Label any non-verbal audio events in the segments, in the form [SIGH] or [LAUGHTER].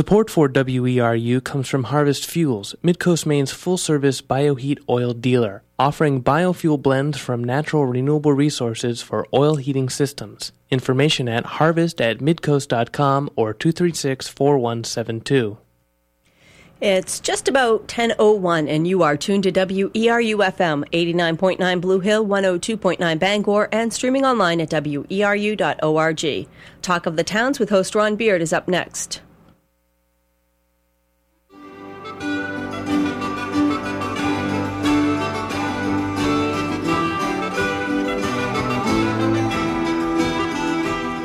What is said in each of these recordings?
Support for WERU comes from Harvest Fuels, Midcoast Maine's full service bioheat oil dealer, offering biofuel blends from natural renewable resources for oil heating systems. Information at harvest at midcoast.com or 236 4172. It's just about 10:01 and you are tuned to WERU FM 89.9 Blue Hill, 102.9 Bangor and streaming online at weru.org. Talk of the Towns with host Ron Beard is up next.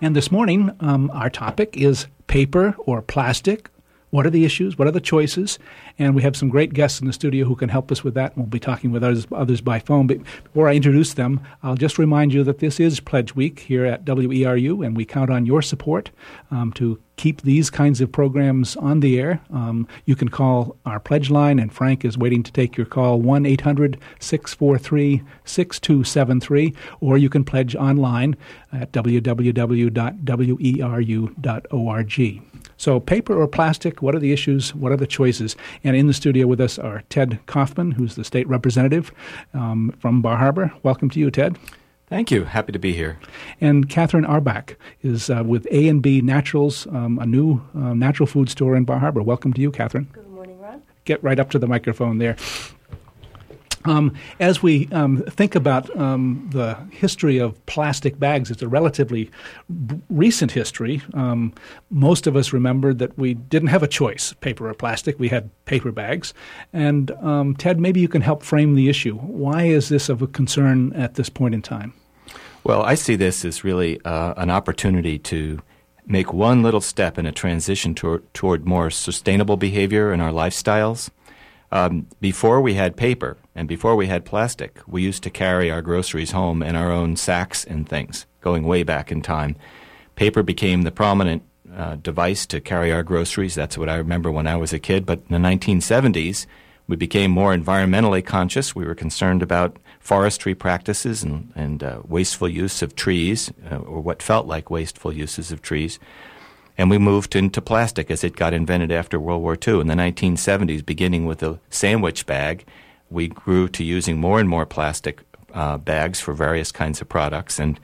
And this morning, um, our topic is paper or plastic what are the issues? What are the choices? And we have some great guests in the studio who can help us with that. We'll be talking with others, others by phone. But before I introduce them, I'll just remind you that this is Pledge Week here at WERU, and we count on your support um, to keep these kinds of programs on the air. Um, you can call our pledge line, and Frank is waiting to take your call 1 800 643 6273, or you can pledge online at www.weru.org. So, paper or plastic, what are the issues? What are the choices? And in the studio with us are Ted Koffman, who's the state representative um, from Bar Harbor. Welcome to you, Ted. Thank you. Happy to be here. And Catherine Arbach is uh, with A and B Naturals, um, a new uh, natural food store in Bar Harbor. Welcome to you, Catherine. Good morning, Ron. Get right up to the microphone there. Um, as we um, think about um, the history of plastic bags, it's a relatively b- recent history. Um, most of us remember that we didn't have a choice, paper or plastic. We had paper bags. And um, Ted, maybe you can help frame the issue. Why is this of a concern at this point in time? Well, I see this as really uh, an opportunity to make one little step in a transition toward, toward more sustainable behavior in our lifestyles. Um, before we had paper and before we had plastic, we used to carry our groceries home in our own sacks and things, going way back in time. Paper became the prominent uh, device to carry our groceries. That's what I remember when I was a kid. But in the 1970s, we became more environmentally conscious. We were concerned about forestry practices and, and uh, wasteful use of trees, uh, or what felt like wasteful uses of trees and we moved into plastic as it got invented after World War II. In the 1970s, beginning with the sandwich bag, we grew to using more and more plastic uh, bags for various kinds of products, and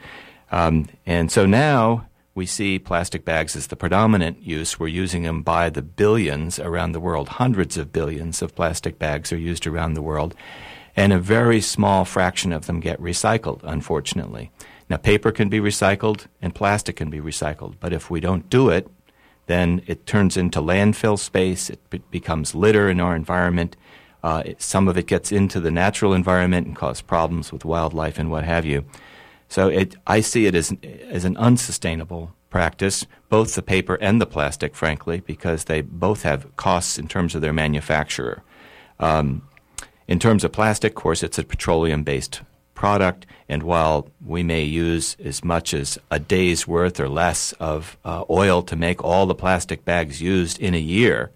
um, and so now we see plastic bags as the predominant use. We're using them by the billions around the world. Hundreds of billions of plastic bags are used around the world, and a very small fraction of them get recycled, unfortunately. Now, paper can be recycled and plastic can be recycled, but if we don't do it, then it turns into landfill space. It be- becomes litter in our environment. Uh, it, some of it gets into the natural environment and causes problems with wildlife and what have you. So it, I see it as, as an unsustainable practice, both the paper and the plastic, frankly, because they both have costs in terms of their manufacturer. Um, in terms of plastic, of course, it's a petroleum based product. And while we may use as much as a day's worth or less of uh, oil to make all the plastic bags used in a year,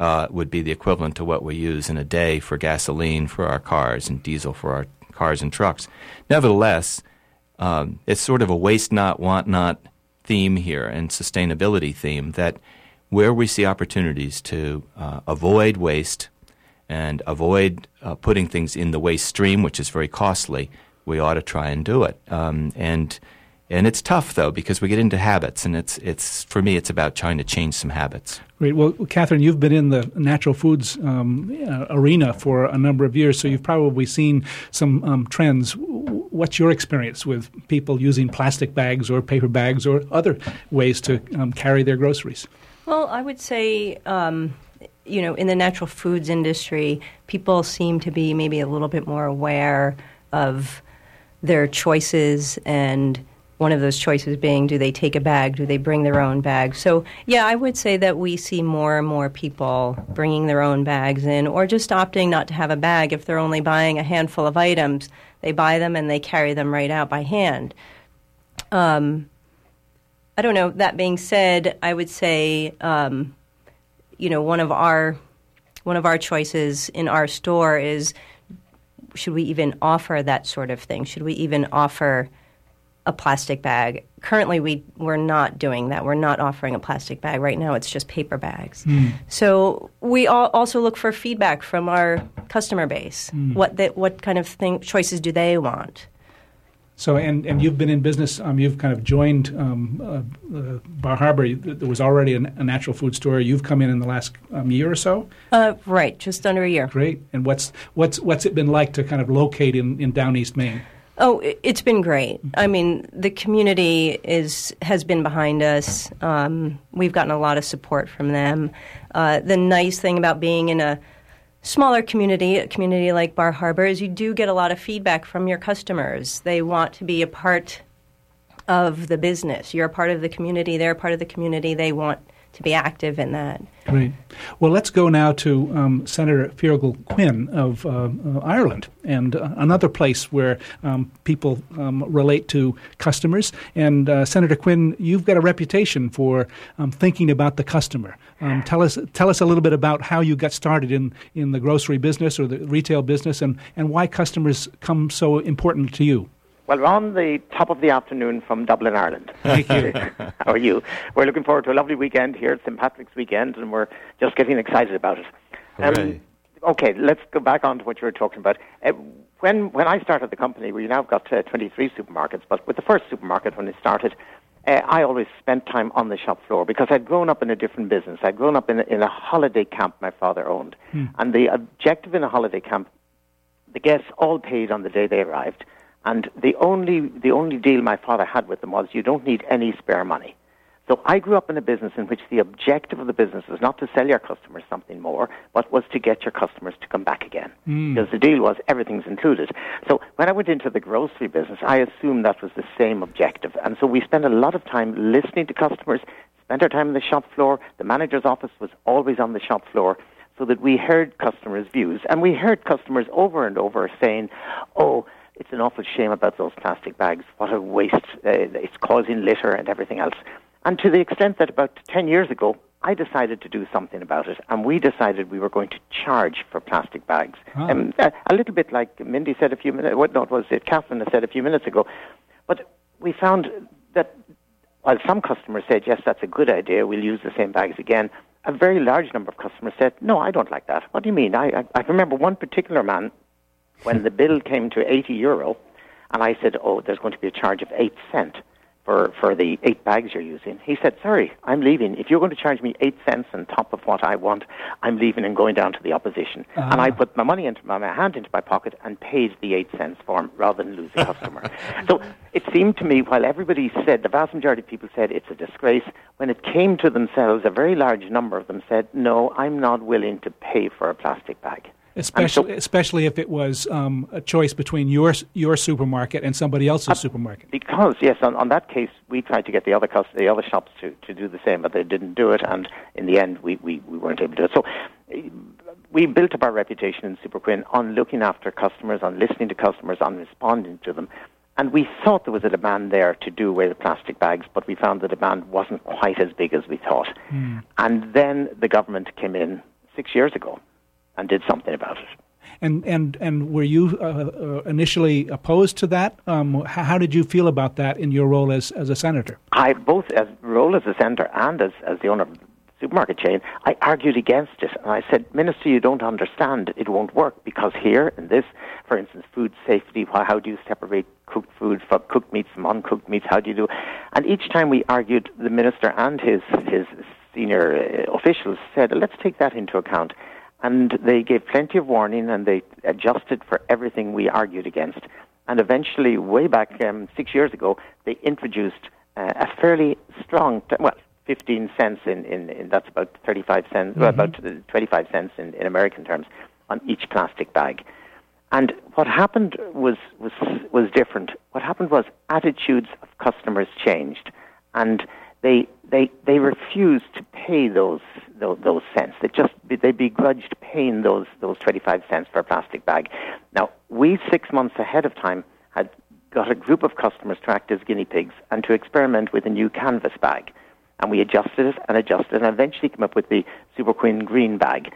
uh, would be the equivalent to what we use in a day for gasoline for our cars and diesel for our cars and trucks. Nevertheless, um, it's sort of a waste not, want not theme here and sustainability theme that where we see opportunities to uh, avoid waste and avoid uh, putting things in the waste stream, which is very costly, we ought to try and do it. Um, and And it's tough though because we get into habits, and it's it's for me it's about trying to change some habits. Great. Well, Catherine, you've been in the natural foods um, uh, arena for a number of years, so you've probably seen some um, trends. What's your experience with people using plastic bags or paper bags or other ways to um, carry their groceries? Well, I would say um, you know, in the natural foods industry, people seem to be maybe a little bit more aware of their choices and one of those choices being do they take a bag? Do they bring their own bag? So yeah i would say that we see more and more people bringing their own bags in or just opting not to have a bag. If they're only buying a handful of items they buy them and they carry them right out by hand. Um, i don't know. That being said i would say um, you know one of our one of our choices in our store is should we even offer that sort of thing? Should we even offer a plastic bag? Currently, we we're not doing that. We're not offering a plastic bag right now. It's just paper bags. Mm. So we also look for feedback from our customer base. Mm. What they, what kind of thing choices do they want? So, and, and you've been in business, um, you've kind of joined um, uh, uh, Bar Harbor. There was already a, a, natural food store. You've come in in the last um, year or so? Uh, right, just under a year. Great. And what's, what's, what's it been like to kind of locate in, in Down East Maine? Oh, it's been great. I mean, the community is has been behind us. Um, we've gotten a lot of support from them. Uh, the nice thing about being in a smaller community, a community like Bar Harbor, is you do get a lot of feedback from your customers. They want to be a part of the business. You're a part of the community, they're a part of the community, they want to be active in that. Great. Well, let's go now to um, Senator Feargal Quinn of uh, uh, Ireland, and uh, another place where um, people um, relate to customers. And uh, Senator Quinn, you've got a reputation for um, thinking about the customer. Um, tell us tell us a little bit about how you got started in, in the grocery business or the retail business, and, and why customers come so important to you. Well, we're on the top of the afternoon from Dublin, Ireland. [LAUGHS] Thank you. [LAUGHS] How are you? We're looking forward to a lovely weekend here. It's St. Patrick's weekend, and we're just getting excited about it. Um, okay, let's go back on to what you were talking about. Uh, when when I started the company, we now have got uh, 23 supermarkets, but with the first supermarket when it started, uh, I always spent time on the shop floor because I'd grown up in a different business. I'd grown up in a, in a holiday camp my father owned, hmm. and the objective in a holiday camp, the guests all paid on the day they arrived and the only, the only deal my father had with them was you don't need any spare money. So I grew up in a business in which the objective of the business was not to sell your customers something more, but was to get your customers to come back again. Mm. Because the deal was everything's included. So when I went into the grocery business, I assumed that was the same objective. And so we spent a lot of time listening to customers, spent our time on the shop floor. The manager's office was always on the shop floor so that we heard customers' views. And we heard customers over and over saying, oh, it's an awful shame about those plastic bags. What a waste. Uh, it's causing litter and everything else. And to the extent that about 10 years ago, I decided to do something about it, and we decided we were going to charge for plastic bags. Oh. Um, a, little bit like Mindy said a few minutes, what not was it, Catherine said a few minutes ago. But we found that while some customers said, yes, that's a good idea, we'll use the same bags again, a very large number of customers said, no, I don't like that. What do you mean? I, I, I remember one particular man when the bill came to 80 euro, and I said, oh, there's going to be a charge of 8 cent for, for the eight bags you're using. He said, sorry, I'm leaving. If you're going to charge me 8 cents on top of what I want, I'm leaving and going down to the opposition. Uh-huh. And I put my money into my, my hand into my pocket and paid the 8 cents for him rather than lose a [LAUGHS] customer. so it seemed to me, while everybody said, the vast majority of people said it's a disgrace, when it came to themselves, a very large number of them said, no, I'm not willing to pay for a plastic bag especially so, especially if it was um, a choice between your your supermarket and somebody else's uh, supermarket. Because yes, on, on that case, we tried to get the other the other shops to, to do the same, but they didn't do it, and in the end, we, we, we weren't able to do it. So. We built up our reputation in Super Quinn on looking after customers, on listening to customers, on responding to them. And we thought there was a demand there to do away with plastic bags, but we found the demand wasn't quite as big as we thought. Mm. And then the government came in six years ago and did something about it. And and and were you uh, uh, initially opposed to that? Um, how, did you feel about that in your role as, as a senator? I both as role as a senator and as, as the owner of a supermarket chain, I argued against it. And I said, Minister, you don't understand. It won't work because here, in this, for instance, food safety, how do you separate cooked food from cooked meats from uncooked meats? How do you do? And each time we argued, the Minister and his, his senior uh, officials said, let's take that into account. And they gave plenty of warning and they adjusted for everything we argued against. And eventually, way back um, six years ago, they introduced uh, a fairly strong, well, 15 cents in, in, in that's about 35 cents, mm-hmm. well, about 25 cents in, in American terms on each plastic bag. And what happened was, was, was different. What happened was attitudes of customers changed. And they, they, they refused to pay those, those, those cents. They just, they begrudged paying those, those 25 cents for a plastic bag. Now, we, six months ahead of time, had got a group of customers to act as guinea pigs and to experiment with a new canvas bag. And we adjusted it and adjusted and eventually came up with the Super Quinn green bag.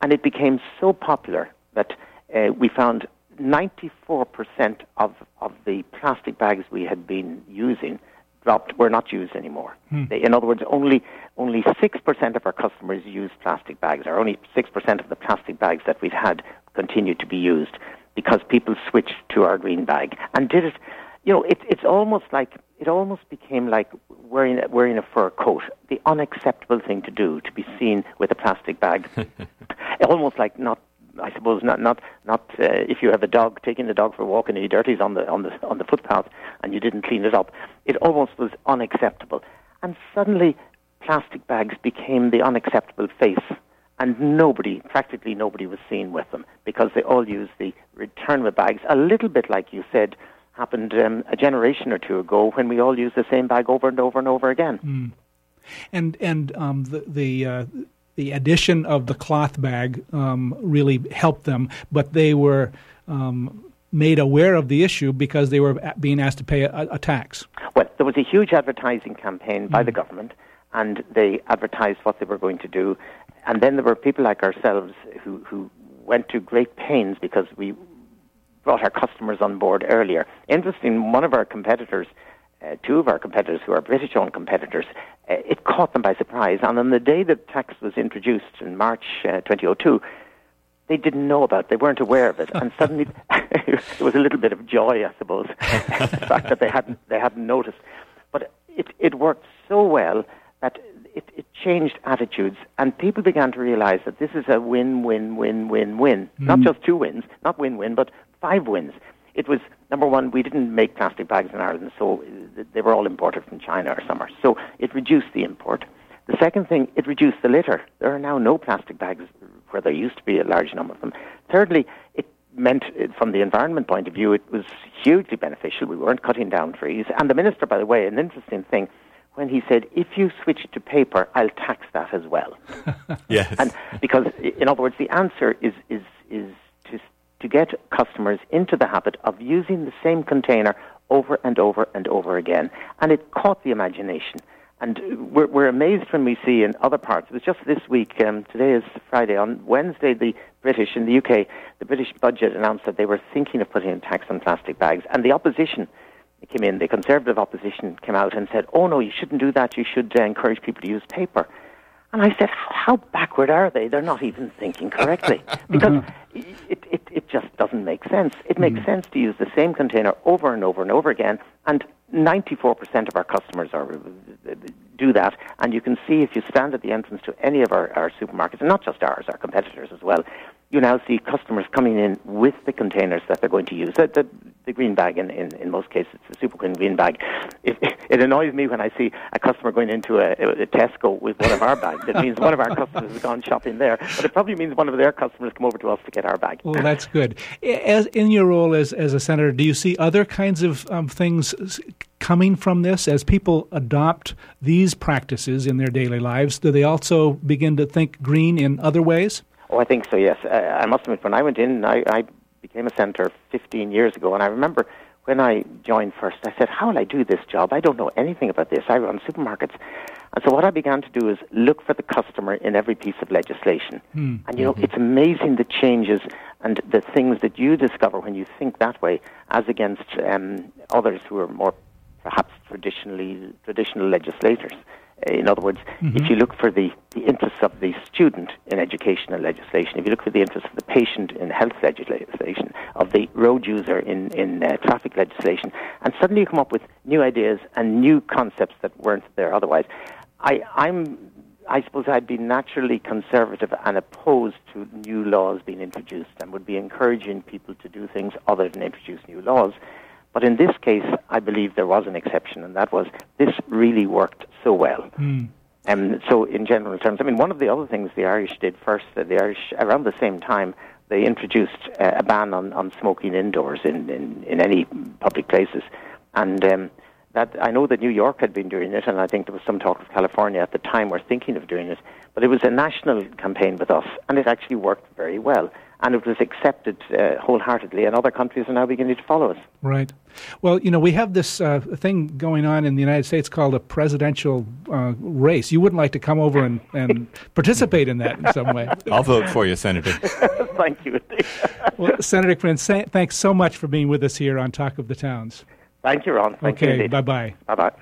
And it became so popular that uh, we found 94% of, of the plastic bags we had been using dropped, were not used anymore. Hmm. They, in other words, only only six percent of our customers use plastic bags, or only six percent of the plastic bags that we've had continue to be used because people switched to our green bag and did it. You know, it, it's almost like it almost became like wearing wearing a fur coat, the unacceptable thing to do to be seen with a plastic bag, [LAUGHS] almost like not I suppose not not not uh, if you have a dog taking the dog for a walk and he dirties on the on the on the footpath and you didn't clean it up, it almost was unacceptable. And suddenly, plastic bags became the unacceptable face, and nobody, practically nobody, was seen with them because they all used the returnable bags. A little bit like you said happened um, a generation or two ago when we all used the same bag over and over and over again. Mm. And and um, the the uh, the addition of the cloth bag um, really helped them, but they were um, made aware of the issue because they were being asked to pay a, a tax. Well, there was a huge advertising campaign by mm. the government, and they advertised what they were going to do. And then there were people like ourselves who, who went to great pains because we brought our customers on board earlier. Interesting, one of our competitors uh, two of our competitors, who are British owned competitors, uh, it caught them by surprise. And on the day the tax was introduced in March uh, 2002, they didn't know about it, they weren't aware of it. [LAUGHS] And suddenly [LAUGHS] there was a little bit of joy, I suppose, [LAUGHS] the fact that they hadn't, they hadn't noticed. But it, it worked so well that it, it changed attitudes, and people began to realize that this is a win, win, win, win, win. Mm-hmm. Not just two wins, not win, win, but five wins. It was number one, we didn't make plastic bags in Ireland, so they were all imported from China or somewhere. So it reduced the import. The second thing, it reduced the litter. There are now no plastic bags where there used to be a large number of them. Thirdly, it meant, uh, from the environment point of view, it was hugely beneficial. We weren't cutting down trees. And the minister, by the way, an interesting thing, when he said, if you switch to paper, I'll tax that as well. [LAUGHS] yes. And because, in other words, the answer is, is, is to get customers into the habit of using the same container over and over and over again. And it caught the imagination. And we're, we're amazed when we see in other parts. It was just this week, um, today is Friday, on Wednesday, the British in the UK, the British budget announced that they were thinking of putting a tax on plastic bags. And the opposition came in, the Conservative opposition came out and said, oh no, you shouldn't do that, you should uh, encourage people to use paper. And I said, how backward are they? They're not even thinking correctly. [LAUGHS] Because mm-hmm. it, it, it just doesn't make sense. It makes mm-hmm. sense to use the same container over and over and over again. And 94% of our customers are, do that. And you can see if you stand at the entrance to any of our, our supermarkets, and not just ours, our competitors as well, you now see customers coming in with the containers that they're going to use. The, the, the green bag, in, in, in most cases, it's a Super Quinn green bag. It, [LAUGHS] it annoys me when I see a customer going into a, a Tesco with one of our bags. It means one of our customers has gone shopping there, but it probably means one of their customers come over to us to get our bag. Well, that's good. As in your role as, as a senator, do you see other kinds of um, things coming from this as people adopt these practices in their daily lives? Do they also begin to think green in other ways? Oh, I think so. Yes, uh, I must admit when I went in, I, I became a senator 15 years ago, and I remember when I joined first, I said, "How will I do this job? I don't know anything about this. I run supermarkets." And so what I began to do is look for the customer in every piece of legislation. Hmm. And you know, mm-hmm. it's amazing the changes and the things that you discover when you think that way, as against um, others who are more perhaps traditionally traditional legislators. In other words, mm-hmm. if you look for the, the interests of the student in educational legislation, if you look for the interests of the patient in health legislation, of the road user in, in uh, traffic legislation, and suddenly you come up with new ideas and new concepts that weren't there otherwise. I, I'm I suppose I'd be naturally conservative and opposed to new laws being introduced and would be encouraging people to do things other than introduce new laws. But in this case, I believe there was an exception, and that was this really worked so well. Mm. Um, so, in general terms, I mean, one of the other things the Irish did first, uh, the Irish, around the same time, they introduced uh, a ban on, on smoking indoors in, in, in any public places. And um, that I know that New York had been doing it, and I think there was some talk of California at the time were thinking of doing it. But it was a national campaign with us, and it actually worked very well. And it was accepted uh, wholeheartedly, and other countries are now beginning to follow us. Right. Well, you know, we have this uh, thing going on in the United States called a presidential uh, race. You wouldn't like to come over and, and [LAUGHS] participate in that in some way. [LAUGHS] I'll vote for you, Senator. [LAUGHS] Thank you. well, Senator Quinn, thanks so much for being with us here on Talk of the Towns. Thank you, Ron. Thank okay, bye bye. Bye bye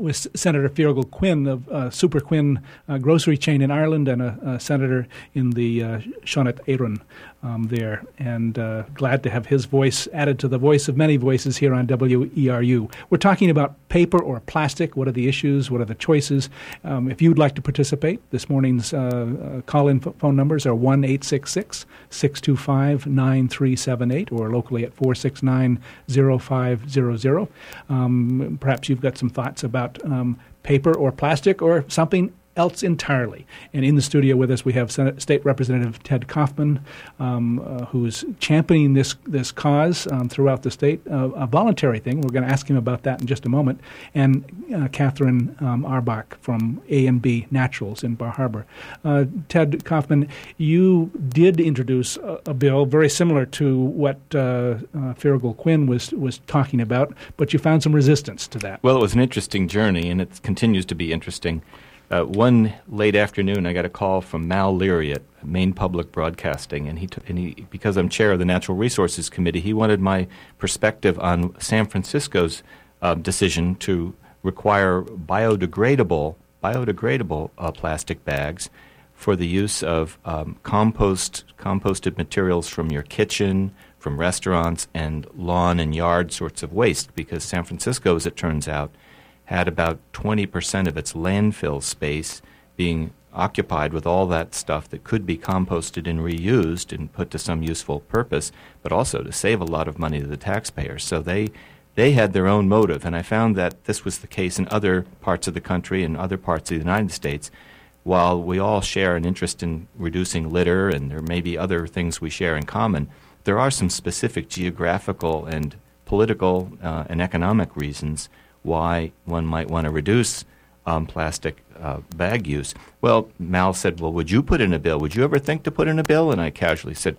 with Senator Feargal Quinn of uh, Super Quinn uh, grocery chain in Ireland and a, a senator in the uh, Seanad Éireann um, there. And uh, glad to have his voice added to the voice of many voices here on WERU. We're talking about paper or plastic. What are the issues? What are the choices? Um, if you'd like to participate, this morning's uh, uh call in f- phone numbers are 1 866 625 9378 or locally at 469 0500. Um, perhaps you've got some thoughts about um, paper or plastic or something else entirely. And in the studio with us, we have Senate, State Representative Ted Koffman, um, uh, who is championing this this cause um, throughout the state, uh, a voluntary thing. We're going to ask him about that in just a moment. And uh, Catherine um, Arbach from A and B Naturals in Bar Harbor. Uh, Ted Koffman, you did introduce a, a, bill very similar to what uh, uh Feargal Quinn was was talking about, but you found some resistance to that. Well, it was an interesting journey, and it continues to be interesting. Uh, one late afternoon, I got a call from Mal Leary at Maine Public Broadcasting, and he, t- and he, because I'm chair of the Natural Resources Committee, he wanted my perspective on San Francisco's uh, decision to require biodegradable biodegradable uh, plastic bags for the use of um, compost composted materials from your kitchen, from restaurants, and lawn and yard sorts of waste. Because San Francisco, as it turns out, had about 20% of its landfill space being occupied with all that stuff that could be composted and reused and put to some useful purpose, but also to save a lot of money to the taxpayers. So they they had their own motive, and I found that this was the case in other parts of the country and other parts of the United States. While we all share an interest in reducing litter, and there may be other things we share in common, there are some specific geographical and political uh, and economic reasons why one might want to reduce um, plastic uh, bag use. Well, Mal said, Well, would you put in a bill? Would you ever think to put in a bill? And I casually said,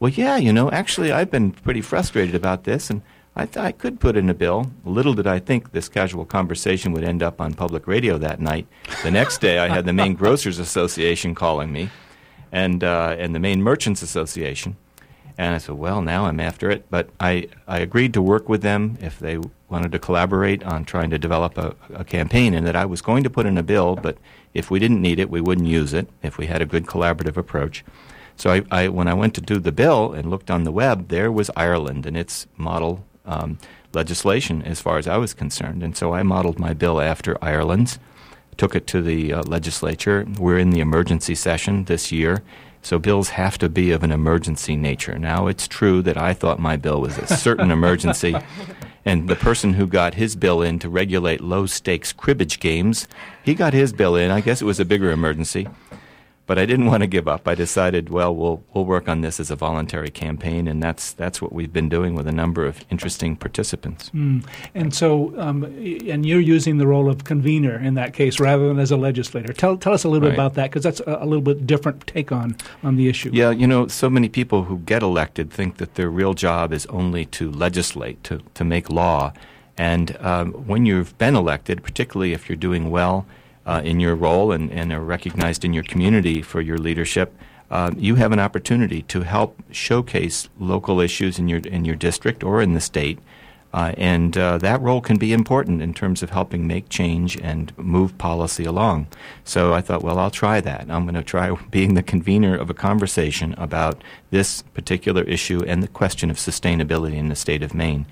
Well, yeah, you know, actually, I've been pretty frustrated about this, and I thought I could put in a bill. Little did I think this casual conversation would end up on public radio that night. The next day, I had the Maine Grocers Association calling me, and uh, and the Maine Merchants Association, and I said, well, now I'm after it. But I, I agreed to work with them if they wanted to collaborate on trying to develop a, a campaign, and that I was going to put in a bill, but if we didn't need it, we wouldn't use it if we had a good collaborative approach. So I, I, when I went to do the bill and looked on the web, there was Ireland and its model um, legislation as far as I was concerned. And so I modeled my bill after Ireland's, took it to the uh, legislature. We're in the emergency session this year, so bills have to be of an emergency nature. Now, it's true that I thought my bill was a certain [LAUGHS] emergency, and the person who got his bill in to regulate low stakes cribbage games, he got his bill in. I guess it was a bigger emergency. But I didn't want to give up. I decided, well, we'll we'll work on this as a voluntary campaign, and that's that's what we've been doing with a number of interesting participants. Mm. And so, um, and you're using the role of convener in that case rather than as a legislator. Tell tell us a little right. bit about that because that's a, a, little bit different take on on the issue. Yeah, you know, so many people who get elected think that their real job is only to legislate, to to make law, and um, when you've been elected, particularly if you're doing well uh, in your role and, and are recognized in your community for your leadership, uh, you have an opportunity to help showcase local issues in your in your district or in the state Uh, and uh, that role can be important in terms of helping make change and move policy along. So I thought, well, I'll try that. I'm going to try [LAUGHS] being the convener of a conversation about this particular issue and the question of sustainability in the state of Maine.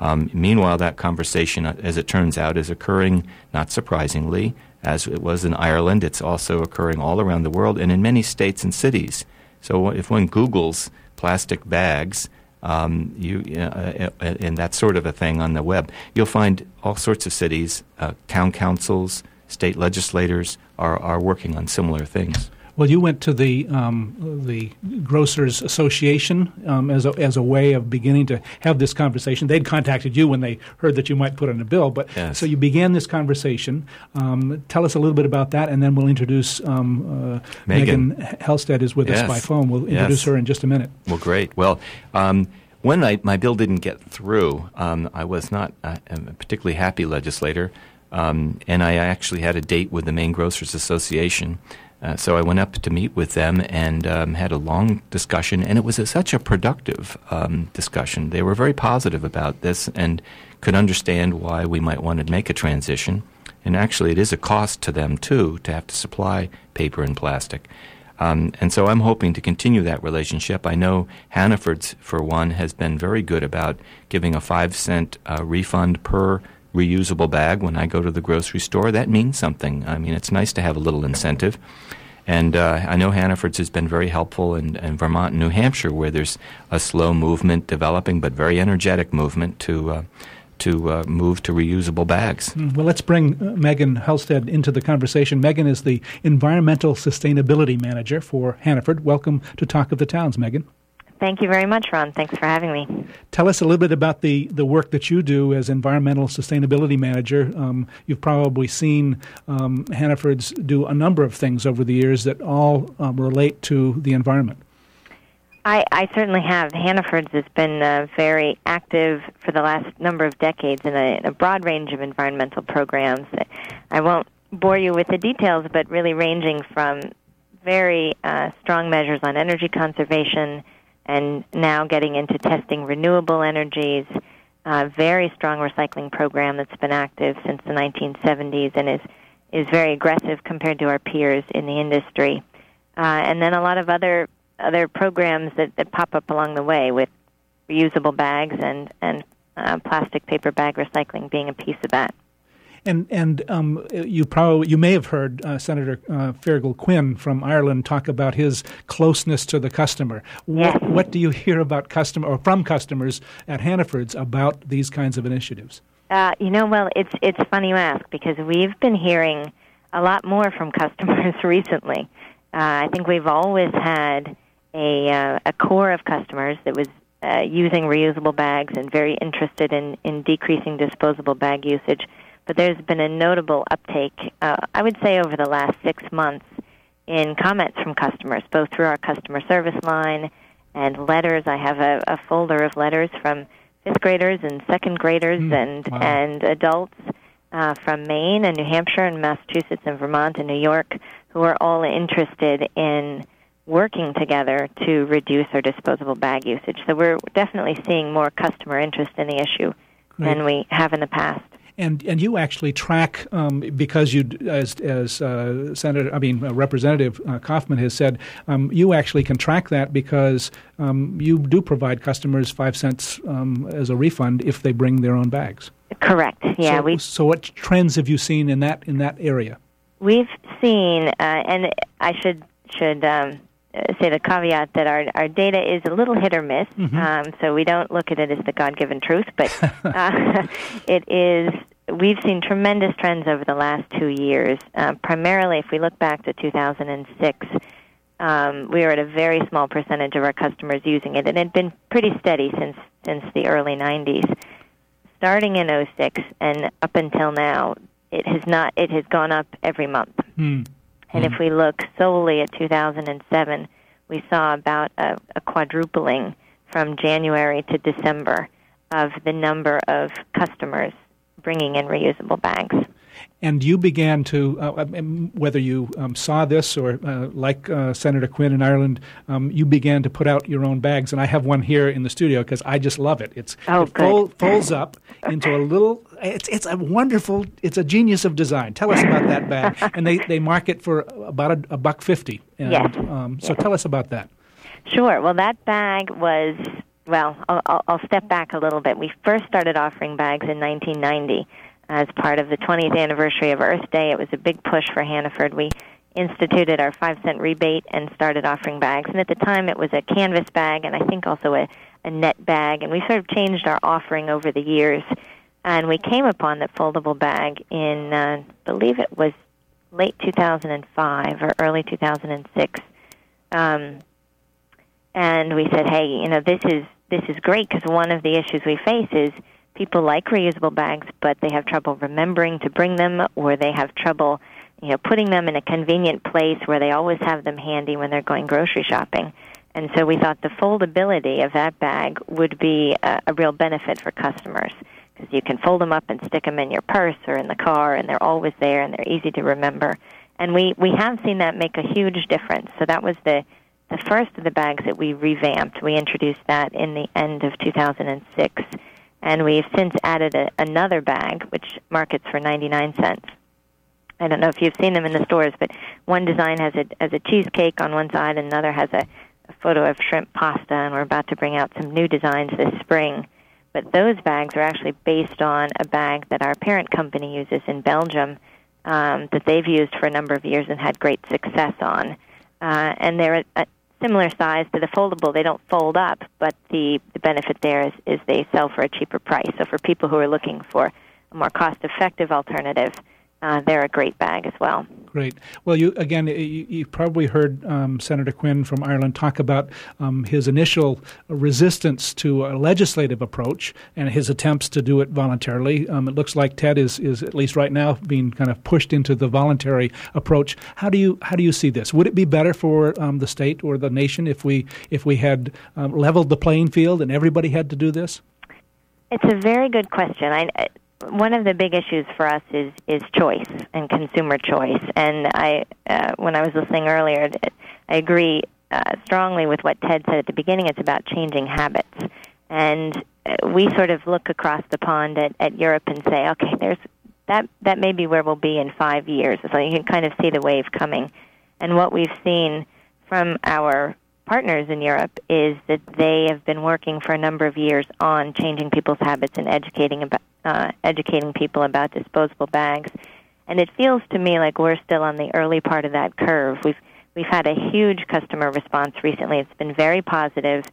Um, meanwhile, that conversation, uh, as it turns out, is occurring, not surprisingly, as it was in Ireland. It's also occurring all around the world and in many states and cities. So if one Googles plastic bags, um, you uh, uh, uh, and that sort of a thing on the web, you'll find all sorts of cities, uh, town councils, state legislators are, are working on similar things. Well, you went to the um, the Grocers Association um, as a as a way of beginning to have this conversation. They'd contacted you when they heard that you might put on a bill, but yes. so you began this conversation. Um, tell us a little bit about that, and then we'll introduce um, uh, Megan. Megan Helstead is with yes. us by phone. We'll introduce yes. her in just a minute. Well, great. Well. Um, when I, my bill didn't get through, um, I was not a, a particularly happy legislator, um, and I actually had a date with the Maine Grocers Association uh, so I went up to meet with them and um, had a long discussion, and it was a, such a productive um, discussion. They were very positive about this and could understand why we might want to make a transition. And actually, it is a cost to them too to have to supply paper and plastic. Um, and so I'm hoping to continue that relationship. I know Hannaford's, for one, has been very good about giving a five cent uh, refund per reusable bag when I go to the grocery store. That means something. I mean, it's nice to have a little incentive. And uh, I know Hannaford's has been very helpful in, in, Vermont and New Hampshire, where there's a slow movement developing, but very energetic movement to uh, to uh, move to reusable bags. Well, let's bring uh, Megan Helstead into the conversation. Megan is the Environmental Sustainability Manager for Hannaford. Welcome to Talk of the Towns, Megan. Thank you very much, Ron. Thanks for having me. Tell us a little bit about the, the work that you do as environmental sustainability manager. Um, you've probably seen um, Hannaford's do a number of things over the years that all um, relate to the environment. I, I, certainly have. Hannaford's has been uh, very active for the last number of decades in a, in a broad range of environmental programs. I won't bore you with the details, but really ranging from very uh, strong measures on energy conservation and now getting into testing renewable energies. A very strong recycling program that's been active since the 1970s and is is very aggressive compared to our peers in the industry. Uh, and then a lot of other other programs that, that pop up along the way with reusable bags and and uh, plastic paper bag recycling being a piece of that. And and um, you probably you may have heard uh, Senator uh, Feargal Quinn from Ireland talk about his closeness to the customer. Yes. What, what do you hear about customer or from customers at Hannaford's about these kinds of initiatives? Uh, you know, well, it's it's funny you ask because we've been hearing a lot more from [LAUGHS] customers recently. Uh, I think we've always had a uh, a core of customers that was uh, using reusable bags and very interested in in decreasing disposable bag usage but there's been a notable uptake, uh, I would say, over the last six months in comments from customers, both through our customer service line and letters. I have a, a folder of letters from fifth graders and second graders mm, and wow. and adults uh, from Maine and New Hampshire and Massachusetts and Vermont and New York who are all interested in working together to reduce our disposable bag usage. So we're definitely seeing more customer interest in the issue Great. than we have in the past and and you actually track um, because you as as uh, Senator I mean uh, Representative uh, Koffman has said um, you actually can track that because um, you do provide customers five cents um, as a refund if they bring their own bags. Correct. Yeah. So, we so what trends have you seen in that in that area? We've seen, uh, and I should should um, say the caveat that our our data is a little hit or miss. Mm-hmm. Um, so we don't look at it as the God given truth, but [LAUGHS] uh, [LAUGHS] it is. We've seen tremendous trends over the last two years. Uh, primarily, if we look back to 2006, um, we were at a very small percentage of our customers using it, and it had been pretty steady since since the early 90s. Starting in 06 and up until now, it has not. It has gone up every month. Hmm. And if mm-hmm. we look solely at 2007, we saw about a, a quadrupling from January to December of the number of customers bringing in reusable bags. And you began to, uh, um, whether you um, saw this or uh, like uh, Senator Quinn in Ireland, um, you began to put out your own bags. And I have one here in the studio because I just love it. It's oh, it fold, folds up into a little. It's it's a wonderful. It's a genius of design. Tell us about that bag. [LAUGHS] and they, they market for about a, a buck fifty. And, yes. Um, so yes. tell us about that. Sure. Well, that bag was well. I'll, I'll step back a little bit. We first started offering bags in 1990 as part of the 20th anniversary of Earth Day. It was a big push for Hannaford. We instituted our five cent rebate and started offering bags. And at the time, it was a canvas bag and I think also a, a net bag. And we sort of changed our offering over the years. And we came upon that foldable bag in, uh, I believe it was late 2005 or early 2006. Um, and we said, hey, you know, this is this is great because one of the issues we face is people like reusable bags, but they have trouble remembering to bring them, or they have trouble, you know, putting them in a convenient place where they always have them handy when they're going grocery shopping. And so we thought the foldability of that bag would be a, a real benefit for customers because you can fold them up and stick them in your purse or in the car, and they're always there and they're easy to remember. And we we have seen that make a huge difference. So that was the the first of the bags that we revamped. We introduced that in the end of 2006, and we've since added a, another bag which markets for 99 cents. I don't know if you've seen them in the stores, but one design has a has a cheesecake on one side, and another has a, a photo of shrimp pasta, and we're about to bring out some new designs this spring. But those bags are actually based on a bag that our parent company uses in Belgium um, that they've used for a number of years and had great success on. Uh, and they're a, similar size to the foldable. They don't fold up, but the, the benefit there is, is they sell for a cheaper price. So for people who are looking for a more cost-effective alternative, uh, they're a great bag as well. Great. Well, you again, you, you probably heard um, Senator Quinn from Ireland talk about um, his initial resistance to a legislative approach and his attempts to do it voluntarily. Um, it looks like Ted is, is at least right now being kind of pushed into the voluntary approach. How do you how do you see this? Would it be better for um, the state or the nation if we if we had um, leveled the playing field and everybody had to do this? It's a very good question. I, one of the big issues for us is is choice and consumer choice. And I, uh, when I was listening earlier, I agree uh, strongly with what Ted said at the beginning. It's about changing habits, and uh, we sort of look across the pond at, at Europe and say, okay, there's that that may be where we'll be in five years. So you can kind of see the wave coming. And what we've seen from our partners in Europe is that they have been working for a number of years on changing people's habits and educating about, uh, educating people about disposable bags. And it feels to me like we're still on the early part of that curve. We've we've had a huge customer response recently. It's been very positive,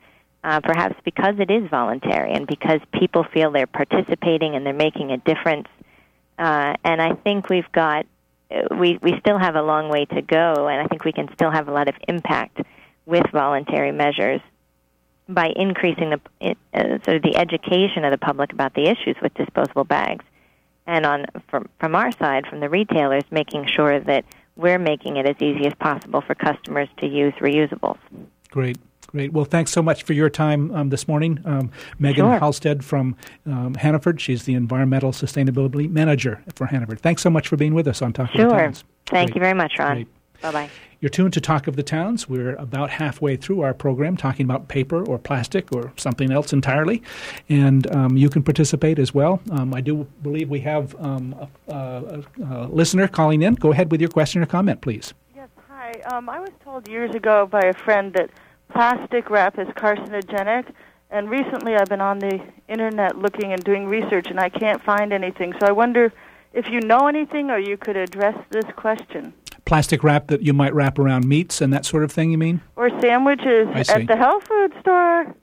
uh, perhaps because it is voluntary and because people feel they're participating and they're making a difference. Uh, and I think we've got we we still have a long way to go, and I think we can still have a lot of impact with voluntary measures by increasing the uh, sort of the education of the public about the issues with disposable bags, and on from from our side, from the retailers, making sure that we're making it as easy as possible for customers to use reusables. Great. Great. Well, thanks so much for your time um, this morning. Um, Megan sure. Halstead from um, Hannaford. She's the Environmental Sustainability Manager for Hannaford. Thanks so much for being with us on Talk sure. of the Towns. Thank Great. you very much, Ron. Bye bye. You're tuned to Talk of the Towns. We're about halfway through our program talking about paper or plastic or something else entirely. And um, you can participate as well. Um, I do believe we have um, a, a, a, listener calling in. Go ahead with your question or comment, please. Yes, hi. Um, I was told years ago by a friend that plastic wrap is carcinogenic. And recently I've been on the internet looking and doing research, and I can't find anything. So I wonder if you know anything or you could address this question plastic wrap that you might wrap around meats and that sort of thing, you mean? Or sandwiches at the health food store.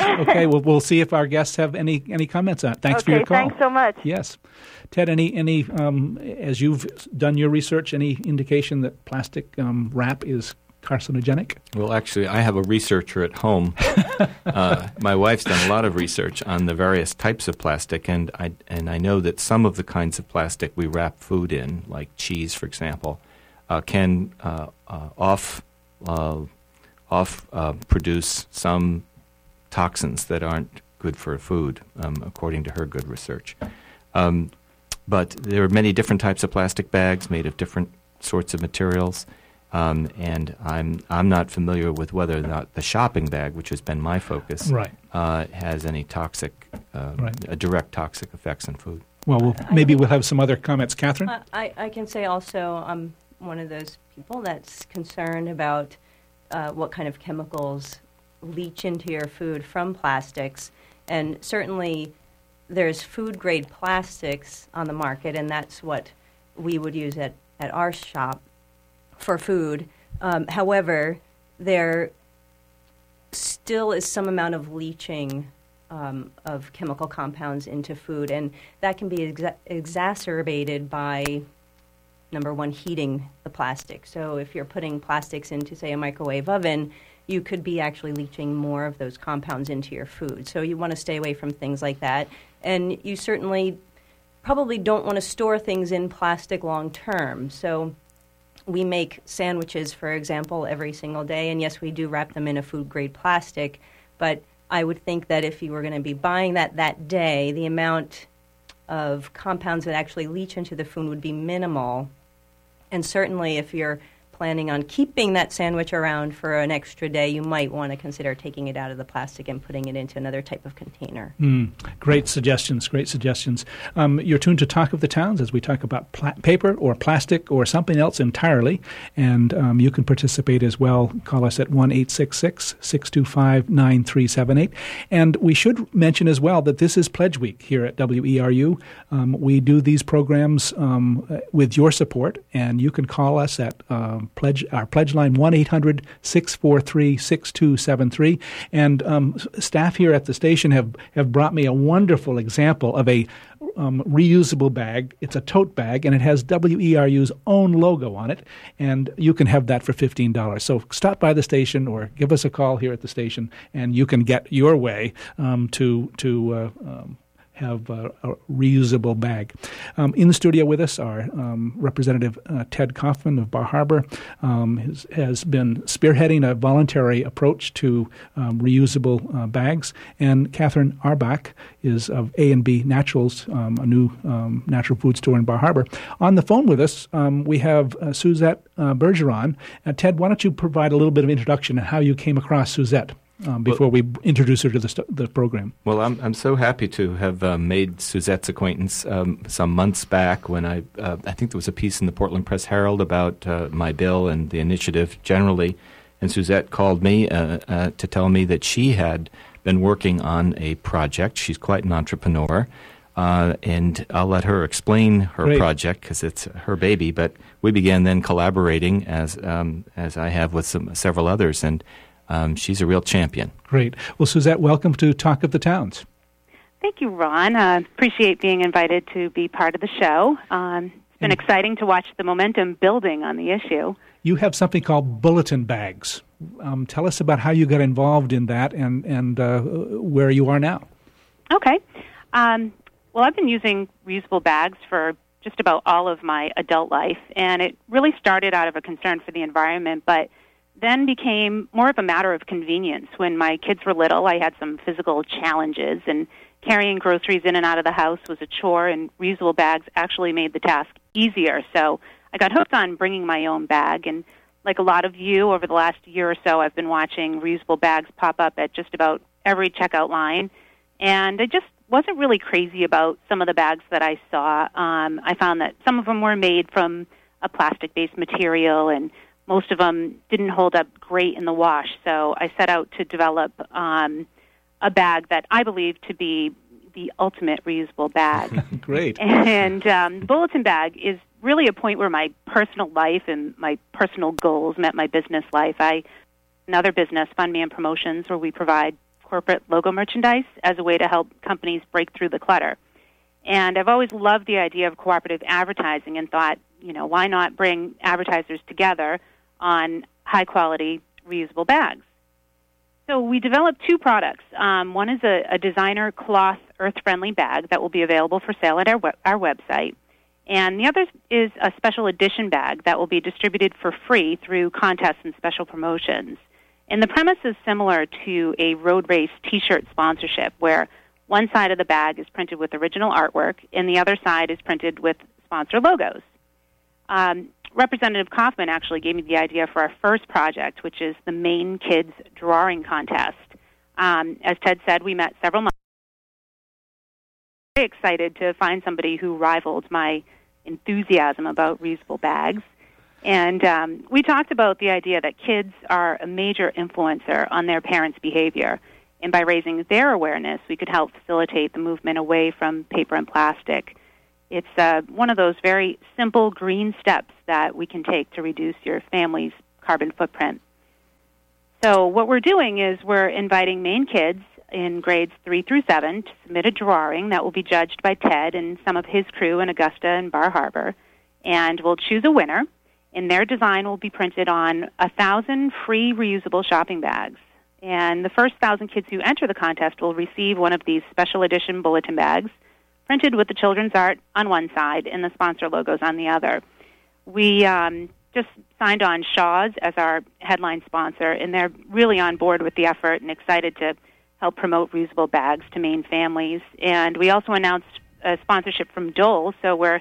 [LAUGHS] okay, well, we'll see if our guests have any, any comments on it. Thanks okay, for your call. thanks so much. Yes. Ted, any, any um, as you've done your research, any indication that plastic um, wrap is carcinogenic? Well, actually, I have a researcher at home. [LAUGHS] uh, my wife's done a lot of research on the various types of plastic, and I and I know that some of the kinds of plastic we wrap food in, like cheese, for example, uh, can uh, uh off uh, off uh, produce some toxins that aren't good for food, um, according to her good research. Um, but there are many different types of plastic bags made of different sorts of materials. Um, and I'm I'm not familiar with whether or not the shopping bag, which has been my focus, Right. uh, has any toxic, uh, Right. uh, direct toxic effects on food. Well, we'll maybe we'll have some other comments. Catherine? Uh, I, I can say also I'm one of those people that's concerned about uh, what kind of chemicals leach into your food from plastics. And certainly there's food grade plastics on the market, and that's what we would use at, at our shop for food. Um, however, there still is some amount of leaching um, of chemical compounds into food, and that can be exa- exacerbated by number one, heating the plastic. So if you're putting plastics into, say, a microwave oven, you could be actually leaching more of those compounds into your food. So you want to stay away from things like that, and you certainly probably don't want to store things in plastic long term. So we make sandwiches, for example, every single day, and yes, we do wrap them in a food grade plastic, but I would think that if you were going to be buying that that day, the amount of compounds that actually leach into the food would be minimal. And certainly, if you're planning on keeping that sandwich around for an extra day, you might want to consider taking it out of the plastic and putting it into another type of container. Mm, great suggestions. Great suggestions. Um, you're tuned to Talk of the Towns as we talk about pla- paper or plastic or something else entirely. And um, you can participate as well. Call us at 1 625 9378. And we should mention as well that this is Pledge Week here at WERU. Um, we do these programs um, with your support, and you can call us at um, pledge our pledge line 1-800-643-6273 and um, staff here at the station have have brought me a wonderful example of a um, reusable bag. It's a tote bag, and it has WERU's own logo on it, and you can have that for fifteen dollars. So stop by the station or give us a call here at the station, and you can get your way um, to to. Uh, um, have a, a reusable bag. Um, in the studio with us are um, Representative uh, Ted Koffman of Bar Harbor, um, has, has, been spearheading a voluntary approach to um, reusable uh, bags, and Catherine Arbach is of A and B Naturals, um, a new um, natural food store in Bar Harbor. On the phone with us, we have uh, Suzette uh, Bergeron. Uh, Ted, why don't you provide a little bit of introduction and how you came across Suzette? Um, before well, we introduce her to the, st- the program. Well, I'm, I'm so happy to have uh, made Suzette's acquaintance um, some months back when I, uh, I think there was a piece in the Portland Press Herald about uh, my bill and the initiative generally. And Suzette called me uh, uh, to tell me that she had been working on a project. She's quite an entrepreneur. Uh, and I'll let her explain her Great. project because it's her baby. But we began then collaborating as um, as I have with some several others, and um, she's a real champion. Great. Well, Suzette, welcome to Talk of the Towns. Thank you, Ron. Uh, appreciate being invited to be part of the show. Um, it's been mm. exciting to watch the momentum building on the issue. You have something called bulletin bags. Um, tell us about how you got involved in that and, and uh, where you are now. Okay. Um, well, I've been using reusable bags for just about all of my adult life, and it really started out of a concern for the environment, but then became more of a matter of convenience. When my kids were little, I had some physical challenges, and carrying groceries in and out of the house was a chore, and reusable bags actually made the task easier. So I got hooked on bringing my own bag, and like a lot of you, over the last year or so, I've been watching reusable bags pop up at just about every checkout line, and I just wasn't really crazy about some of the bags that I saw. Um, I found that some of them were made from a plastic-based material, and most of them didn't hold up great in the wash. So I set out to develop um, a bag that I believe to be the ultimate reusable bag. [LAUGHS] great. And um, the bulletin bag is really a point where my personal life and my personal goals met my business life. I another business, Fund Man Promotions, where we provide corporate logo merchandise as a way to help companies break through the clutter. And I've always loved the idea of cooperative advertising and thought, you know, why not bring advertisers together on high quality reusable bags. So we developed two products. Um, one is a, a, designer cloth earth friendly bag that will be available for sale at our, we- our website. And the other is a special edition bag that will be distributed for free through contests and special promotions. And the premise is similar to a road race t shirt sponsorship where one side of the bag is printed with original artwork, and the other side is printed with sponsor logos. Um, Representative Koffman actually gave me the idea for our first project, which is the Maine Kids Drawing Contest. Um, as Ted said, we met several months. Very excited to find somebody who rivaled my enthusiasm about reusable bags. And um, we talked about the idea that kids are a major influencer on their parents' behavior. And by raising their awareness, we could help facilitate the movement away from paper and plastic. It's uh, one of those very simple green steps that we can take to reduce your family's carbon footprint. So, what we're doing is we're inviting Maine kids in grades 3 through 7 to submit a drawing that will be judged by Ted and some of his crew in Augusta and Bar Harbor. And we'll choose a winner, and their design will be printed on a thousand free reusable shopping bags. And the first thousand kids who enter the contest will receive one of these special edition bulletin bags printed with the children's art on one side and the sponsor logos on the other. We um, just signed on Shaw's as our headline sponsor, and they're really on board with the effort and excited to help promote reusable bags to Maine families. And we also announced a sponsorship from Dole, so we're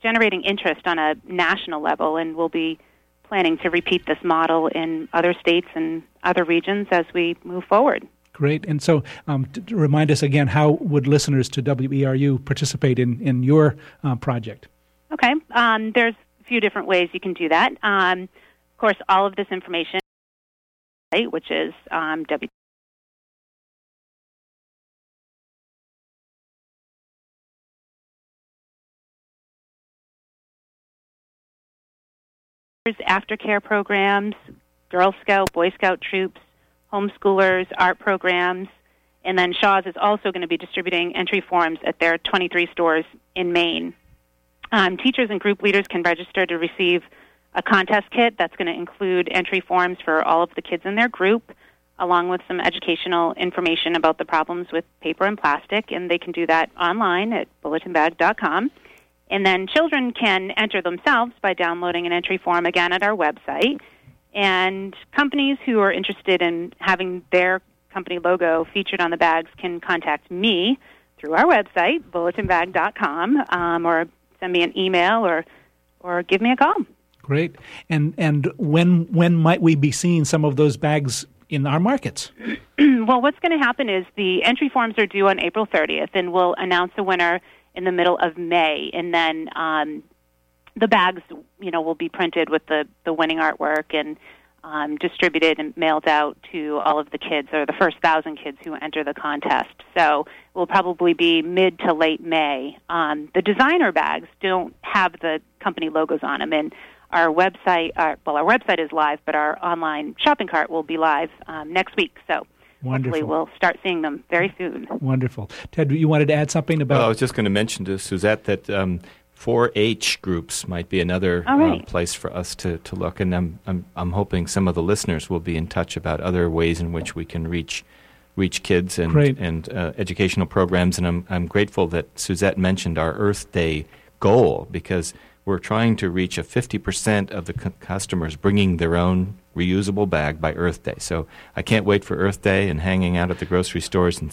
generating interest on a national level, and we'll be planning to repeat this model in other states and other regions as we move forward. Great. And so, um, remind us again, how would listeners to WERU participate in, in your uh, project? Okay. Um, there's a few different ways you can do that. Um, of course, all of this information, which is um, w aftercare programs, Girl Scout, Boy Scout troops, homeschoolers, art programs, and then Shaw's is also going to be distributing entry forms at their 23 stores in Maine. Um, teachers and group leaders can register to receive a contest kit that's going to include entry forms for all of the kids in their group, along with some educational information about the problems with paper and plastic, and they can do that online at bulletinbag.com. And then children can enter themselves by downloading an entry form again at our website. And companies who are interested in having their company logo featured on the bags can contact me through our website, bulletinbag.com, um, or send me an email or, or give me a call. Great. And and when when might we be seeing some of those bags in our markets? [CLEARS THROAT] well, what's going to happen is the entry forms are due on April 30th, and we'll announce the winner in the middle of May, and then um, the bags, you know, will be printed with the the winning artwork and um, distributed and mailed out to all of the kids, or the first thousand kids who enter the contest. So it will probably be mid to late May. Um, the designer bags don't have the company logos on them, and our website, our, well, our website is live, but our online shopping cart will be live um, next week. So Wonderful. hopefully we'll start seeing them very soon. Wonderful. Ted, you wanted to add something about? Well, I was just going to mention to Suzette that um, 4-H groups might be another All right. uh, place for us to, to look, and I'm, I'm I'm hoping some of the listeners will be in touch about other ways in which we can reach reach kids and Great. and uh, educational programs. And I'm I'm grateful that Suzette mentioned our Earth Day goal because we're trying to reach a 50% of the cu- customers bringing their own reusable bag by Earth Day. So I can't wait for Earth Day and hanging out at the grocery stores and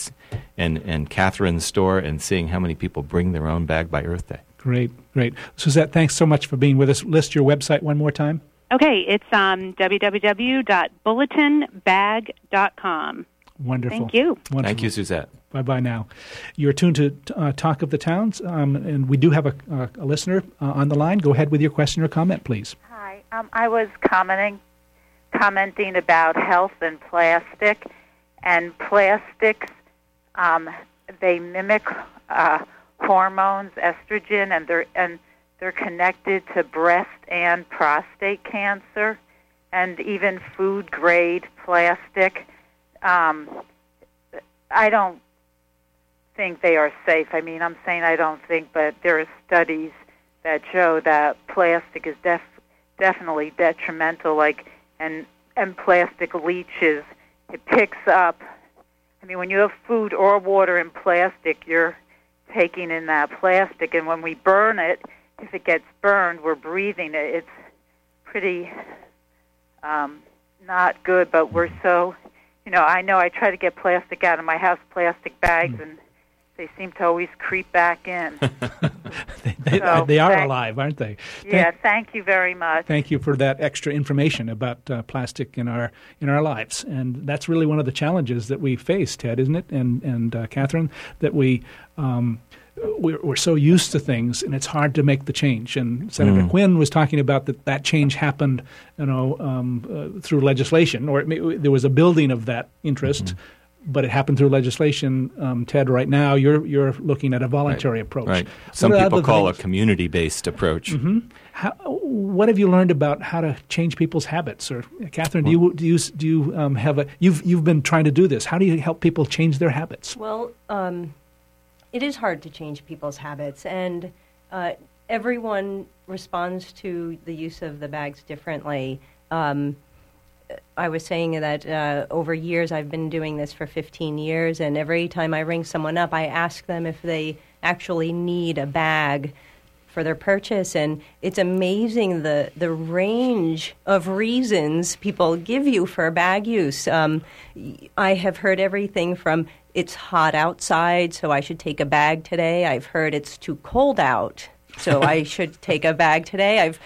and and Catherine's store and seeing how many people bring their own bag by Earth Day. Great, great. Suzette, thanks so much for being with us. List your website one more time. Okay, it's um, www.bulletinbag.com. Wonderful. Thank you. Wonderful. Thank you, Suzette. Bye bye now. You're tuned to uh, Talk of the Towns, um, and we do have a, uh, a listener uh, on the line. Go ahead with your question or comment, please. Hi. Um, I was commenting commenting about health and plastic, and plastics. Um, they mimic uh, hormones, estrogen, and they're and they're connected to breast and prostate cancer, and even food grade plastic. Um, I don't think they are safe. I mean, I'm saying I don't think, but there are studies that show that plastic is def- definitely detrimental. Like, and and plastic leaches. It picks up. I mean, when you have food or water in plastic, you're taking in that plastic, and when we burn it, if it gets burned, we're breathing it. It's pretty um, not good, but we're so, you know, I know I try to get plastic out of my house, plastic bags, and they seem to always creep back in. [LAUGHS] they, they, So, they are thank- alive, aren't they? yeah, thank you very much. Thank you for that extra information about uh, plastic in our in our lives, and that's really one of the challenges that we face, Ted, isn't it? And and uh, Catherine, that we. Um, we're, we're so used to things, and it's hard to make the change. And Senator Mm. Quinn was talking about that that change happened, you know, um, uh, through legislation, or it may, there was a building of that interest, but it happened through legislation. Um, Ted, right now you're you're looking at a voluntary approach. Right. Some What people call things- a community-based approach. hmm How, what have you learned about how to change people's habits? Or Catherine, do you do you do you um, have a you've you've been trying to do this? How do you help people change their habits? Well, um, it is hard to change people's habits, and uh, everyone responds to the use of the bags differently. I was saying that uh, over years, I've been doing this for 15 years, and every time I ring someone up, I ask them if they actually need a bag for their purchase, and it's amazing the the range of reasons people give you for bag use. Um, I have heard everything from it's hot outside, so I should take a bag today. I've heard it's too cold out, so I [LAUGHS] should take a bag today. I've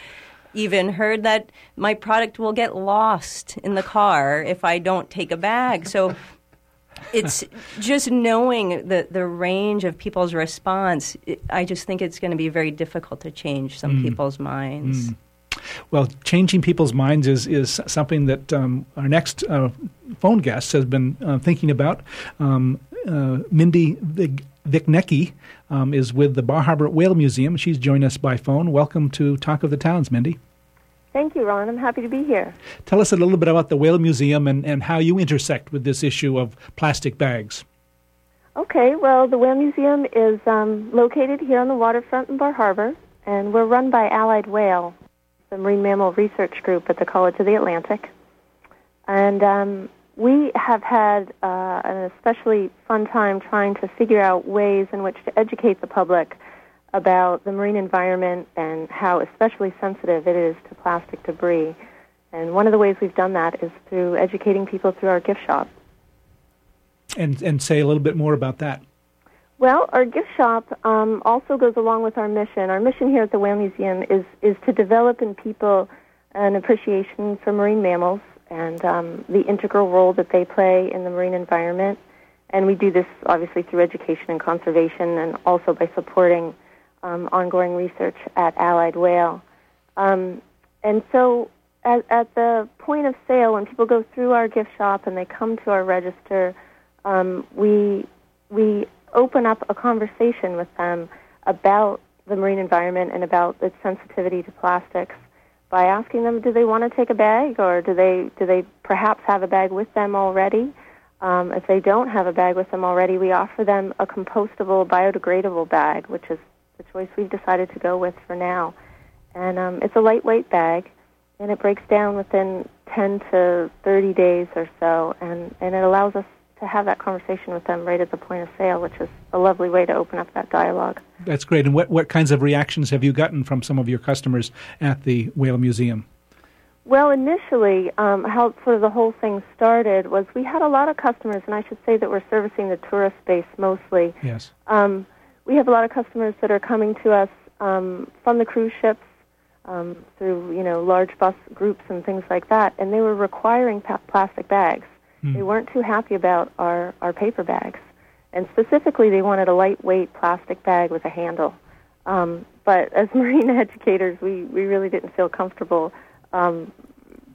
even heard that my product will get lost in the car if I don't take a bag. So [LAUGHS] it's just knowing the, the range of people's response. it- I just think it's going to be very difficult to change some Mm. people's minds. Mm. Well, changing people's minds is is something that um, our next uh, phone guest has been uh, thinking about. Um, uh, Mindy Vig- Vicnecki um, is with the Bar Harbor Whale Museum. She's joined us by phone. Welcome to Talk of the Towns, Mindy. Thank you, Ron. I'm happy to be here. Tell us a little bit about the Whale Museum and, and how you intersect with this issue of plastic bags. Okay, well, the Whale Museum is um, located here on the waterfront in Bar Harbor, and we're run by Allied Whale, the marine mammal research group at the College of the Atlantic. And um, we have had uh, an especially fun time trying to figure out ways in which to educate the public about the marine environment and how especially sensitive it is to plastic debris. And one of the ways we've done that is through educating people through our gift shop. And, and say a little bit more about that. Well, our gift shop um, also goes along with our mission. Our mission here at the Whale Museum is, is to develop in people an appreciation for marine mammals and um, the integral role that they play in the marine environment. And we do this obviously through education and conservation and also by supporting um, ongoing research at Allied Whale. Um, and so at, at the point of sale, when people go through our gift shop and they come to our register, um, we, we open up a conversation with them about the marine environment and about its sensitivity to plastics by asking them, do they want to take a bag or do they, do they perhaps have a bag with them already? Um, if they don't have a bag with them already, we offer them a compostable, biodegradable bag, which is the choice we've decided to go with for now. And um, it's a lightweight bag, and it breaks down within 10 to 30 days or so, and, and it allows us to have that conversation with them right at the point of sale, which is a lovely way to open up that dialogue. That's great. And what, what kinds of reactions have you gotten from some of your customers at the Whale Museum? Well, initially, um, how sort of the whole thing started was we had a lot of customers, and I should say that we're servicing the tourist base mostly. Yes. Um, we have a lot of customers that are coming to us um, from the cruise ships um, through, you know, large bus groups and things like that, and they were requiring pa- plastic bags. Hmm. They weren't too happy about our, our paper bags, and specifically, they wanted a lightweight plastic bag with a handle. Um, but as [LAUGHS] marine educators, we, we really didn't feel comfortable um,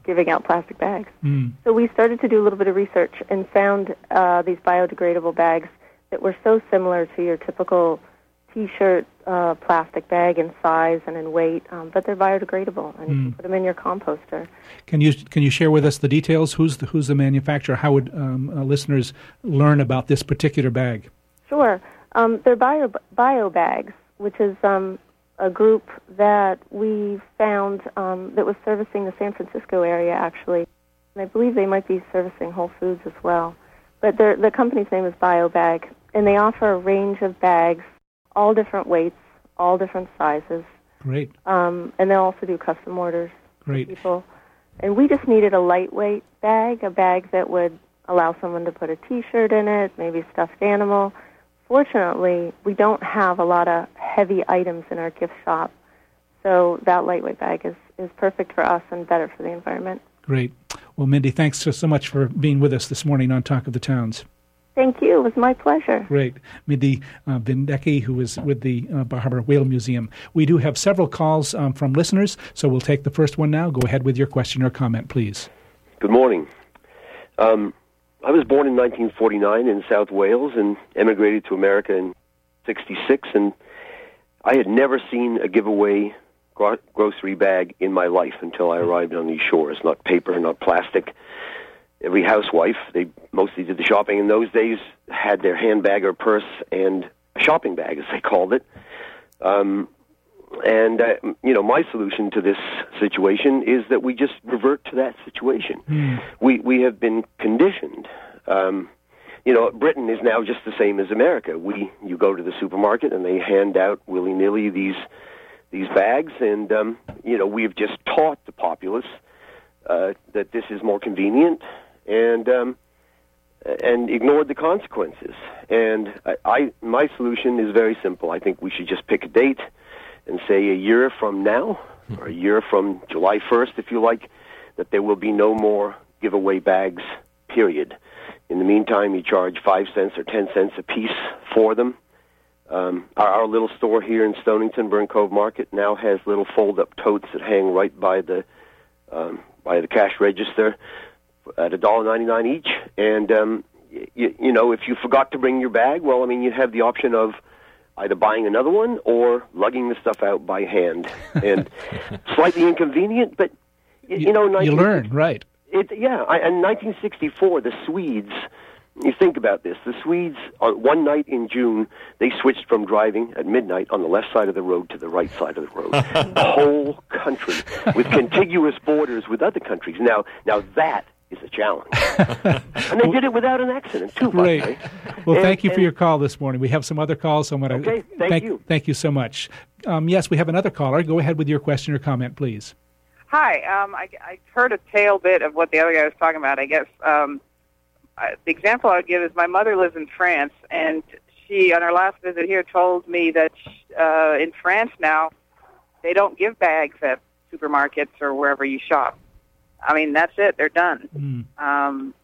giving out plastic bags. Mm. So we started to do a little bit of research and found uh, these biodegradable bags that were so similar to your typical T-shirt uh, plastic bag in size and in weight, um, but they're biodegradable, and you can Mm. put them in your composter. Can you can you share with us the details? Who's the, who's the manufacturer? How would um, uh, listeners learn about this particular bag? Sure, um, they're bio bio bags, which is um, a group that we found um, that was servicing the San Francisco area actually, and I believe they might be servicing Whole Foods as well. But the company's name is BioBag, and they offer a range of bags, all different weights, all different sizes, Great, um, and they'll also do custom orders great. for people. And we just needed a lightweight bag, a bag that would allow someone to put a T-shirt in it, maybe a stuffed animal, fortunately, we don't have a lot of heavy items in our gift shop. So that lightweight bag is, is perfect for us and better for the environment. Great. Well, Mindy, thanks so, so much for being with us this morning on Talk of the Towns. Thank you. It was my pleasure. Great. Mindy uh, Vindecki, who is with the uh, Bar Harbor Whale Museum. We do have several calls um, from listeners, so we'll take the first one now. Go ahead with your question or comment, please. Good morning. Um, I was born in 1949 in South Wales and emigrated to America in 66, and I had never seen a giveaway gro- grocery bag in my life until I arrived on these shores. Not paper, not plastic every housewife, they mostly did the shopping in those days, had their handbag or purse and a shopping bag, as they called it. Um, and uh, you know, my solution to this situation is that we just revert to that situation. Mm. We we have been conditioned. Um, you know, Britain is now just the same as America. We you go to the supermarket and they hand out willy nilly these these bags, and um, you know we've just taught the populace uh, that this is more convenient and um, and ignored the consequences. And I, I, my solution is very simple. I think we should just pick a date and say a year from now, or a year from July 1st, if you like, that there will be no more giveaway bags. Period. In the meantime, you charge five cents or ten cents a piece for them. Um, our, our little store here in Stonington, Burnt Cove Market, now has little fold-up totes that hang right by the um, by the cash register at a dollar ninety nine each. And um, you, you know, if you forgot to bring your bag, well, I mean, you have the option of either buying another one or lugging the stuff out by hand. And [LAUGHS] slightly inconvenient, but you, you know, you learn, right? It, yeah, I, in 1964, the Swedes. You think about this. The Swedes, on one night in June, they switched from driving at midnight on the left side of the road to the right side of the road. [LAUGHS] the whole country with contiguous borders with other countries. Now, now that is a challenge. [LAUGHS] and they did it without an accident, too. Great. Well, and, thank you for your call this morning. We have some other calls, so I'm going to okay, thank, thank, you. Thank you so much. Um, yes, we have another caller. Go ahead with your question or comment, please. Hi. Um, I, I heard a tail bit of what the other guy was talking about. I guess um, I, the example I would give is my mother lives in France, and she, on her last visit here, told me that uh, in France now they don't give bags at supermarkets or wherever you shop. I mean, that's it. They're done. Mm. Um,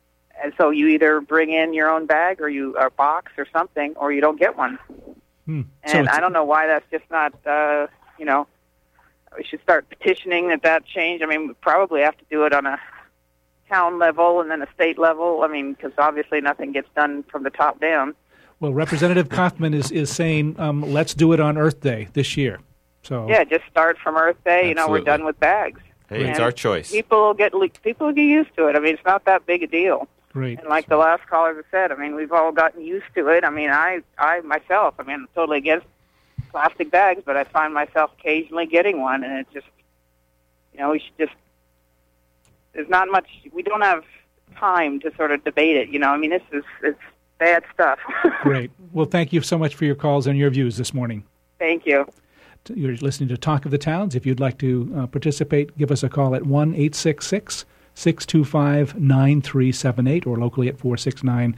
and so you either bring in your own bag or you a box or something, or you don't get one. Mm. And so I don't know why that's just not. Uh, you know, we should start petitioning that that change. I mean, we probably have to do it on a town level and then a state level. I mean, because obviously nothing gets done from the top down. Well, Representative Koffman is is saying, um, let's do it on Earth Day this year. So yeah, just start from Earth Day. Absolutely. You know, we're done with bags. Hey, and it's our choice. People get people get used to it. I mean, it's not that big a deal. Great. And like the last caller said, I mean, we've all gotten used to it. I mean, I I myself, I mean, I'm totally against plastic bags, but I find myself occasionally getting one, and it just, you know, we should just. There's not much. We don't have time to sort of debate it. You know, I mean, this is it's bad stuff. [LAUGHS] Great. Well, thank you so much for your calls and your views this morning. Thank you. You're listening to Talk of the Towns. If you'd like to uh, participate, give us a call at 1 866 625 9378 or locally at 469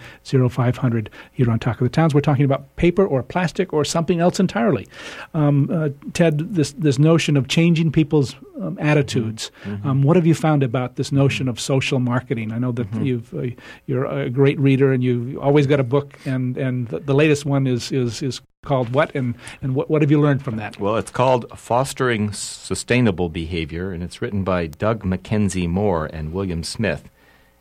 0500 here on Talk of the Towns. We're talking about paper or plastic or something else entirely. Um, uh, Ted, this, this notion of changing people's um, attitudes. Mm-hmm. Um, what have you found about this notion of social marketing? I know that Mm-hmm. you've uh, you're a great reader and you've always got a book, and and the, the latest one is is is called what? And and what what have you learned from that? Well, it's called Fostering Sustainable Behavior, and it's written by Doug McKenzie-Mohr and William Smith,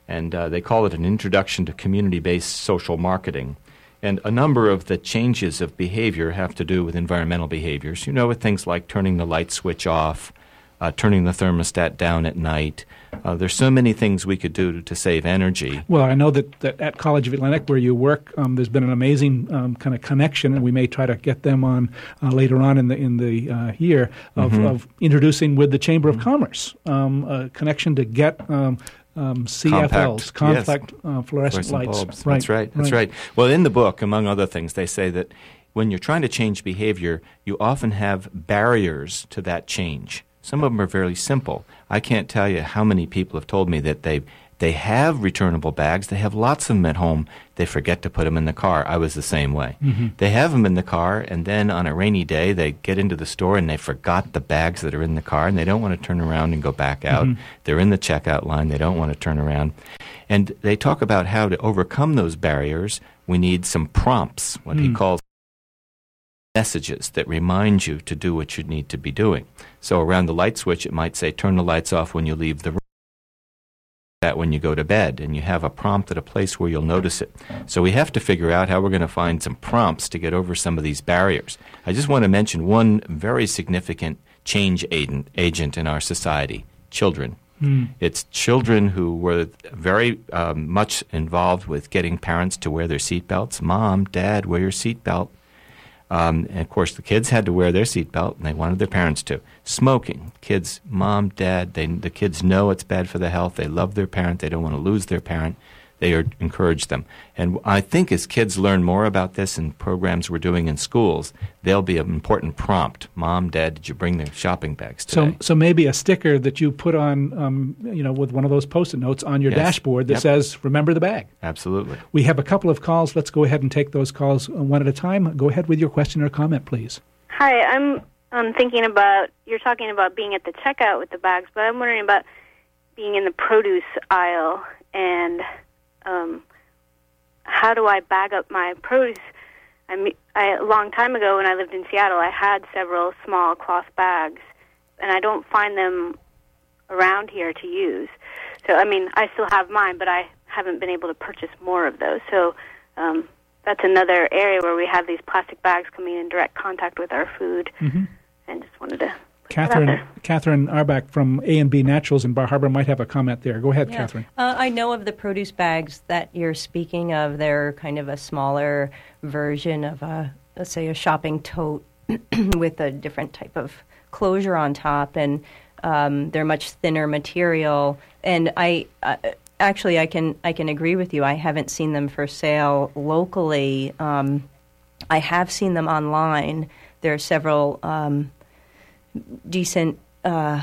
and uh, they call it an introduction to community-based social marketing. And a number of the changes of behavior have to do with environmental behaviors. You know, with things like turning the light switch off, uh, turning the thermostat down at night. Uh, there's so many things we could do to, to save energy. Well, I know that, that at College of Atlantic, where you work, um, there's been an amazing um, kind of connection, and we may try to get them on uh, later on in the in the uh, year of, Mhm. of introducing with the Chamber of Commerce um, a connection to get. Um, um, CFLs, Compact, complex yes. uh, fluorescent, lights. bulbs. That's right. That's right. Well, in the book, among other things, they say that when you're trying to change behavior, you often have barriers to that change. Some of them are very simple. I can't tell you how many people have told me that they They have returnable bags. They have lots of them at home. They forget to put them in the car. I was the same way. Mm-hmm. They have them in the car, and then on a rainy day, they get into the store and they forgot the bags that are in the car, and they don't want to turn around and go back out. Mhm. They're in the checkout line. They don't want to turn around. And they talk about how to overcome those barriers. We need some prompts, what he Mm. calls messages that remind you to do what you need to be doing. So around the light switch, it might say, turn the lights off when you leave the room. That when you go to bed, and you have a prompt at a place where you'll notice it. So we have to figure out how we're going to find some prompts to get over some of these barriers. I just want to mention one very significant change agent, agent in our society children. Hmm. It's children who were very um, much involved with getting parents to wear their seatbelts. Mom, Dad, wear your seatbelt. Um, and of course, the kids had to wear their seatbelt, and they wanted their parents to. Smoking, kids, mom, dad, they, the kids know it's bad for the health. They love their parent. They don't want to lose their parent. They are, encourage them. And I think as kids learn more about this in programs we're doing in schools, they'll be an important prompt. Mom, dad, did you bring their shopping bags today? So, so maybe a sticker that you put on, um, you know, with one of those post-it notes on your Yes. dashboard that Yep. says "Remember the bag." Absolutely. We have a couple of calls. Let's go ahead and take those calls uh, one at a time. Go ahead with your question or comment, please. Hi, I'm um, thinking about you're talking about being at the checkout with the bags, but I'm wondering about being in the produce aisle and um, how do I bag up my produce? I, me- I a long time ago when I lived in Seattle, I had several small cloth bags, and I don't find them around here to use. So I mean, I still have mine, but I haven't been able to purchase more of those. So um, that's another area where we have these plastic bags coming in direct contact with our food, Mhm. and just wanted to. Catherine, Catherine Arbach from A and B Naturals in Bar Harbor might have a comment there. Go ahead, Yeah. Catherine. Uh, I know of the produce bags that you're speaking of. They're kind of a smaller version of a, let's say, a shopping tote [CLEARS THROAT] with a different type of closure on top, and um, they're much thinner material. And I uh, actually, I can I can agree with you. I haven't seen them for sale locally. Um, I have seen them online. There are several um, decent. Uh,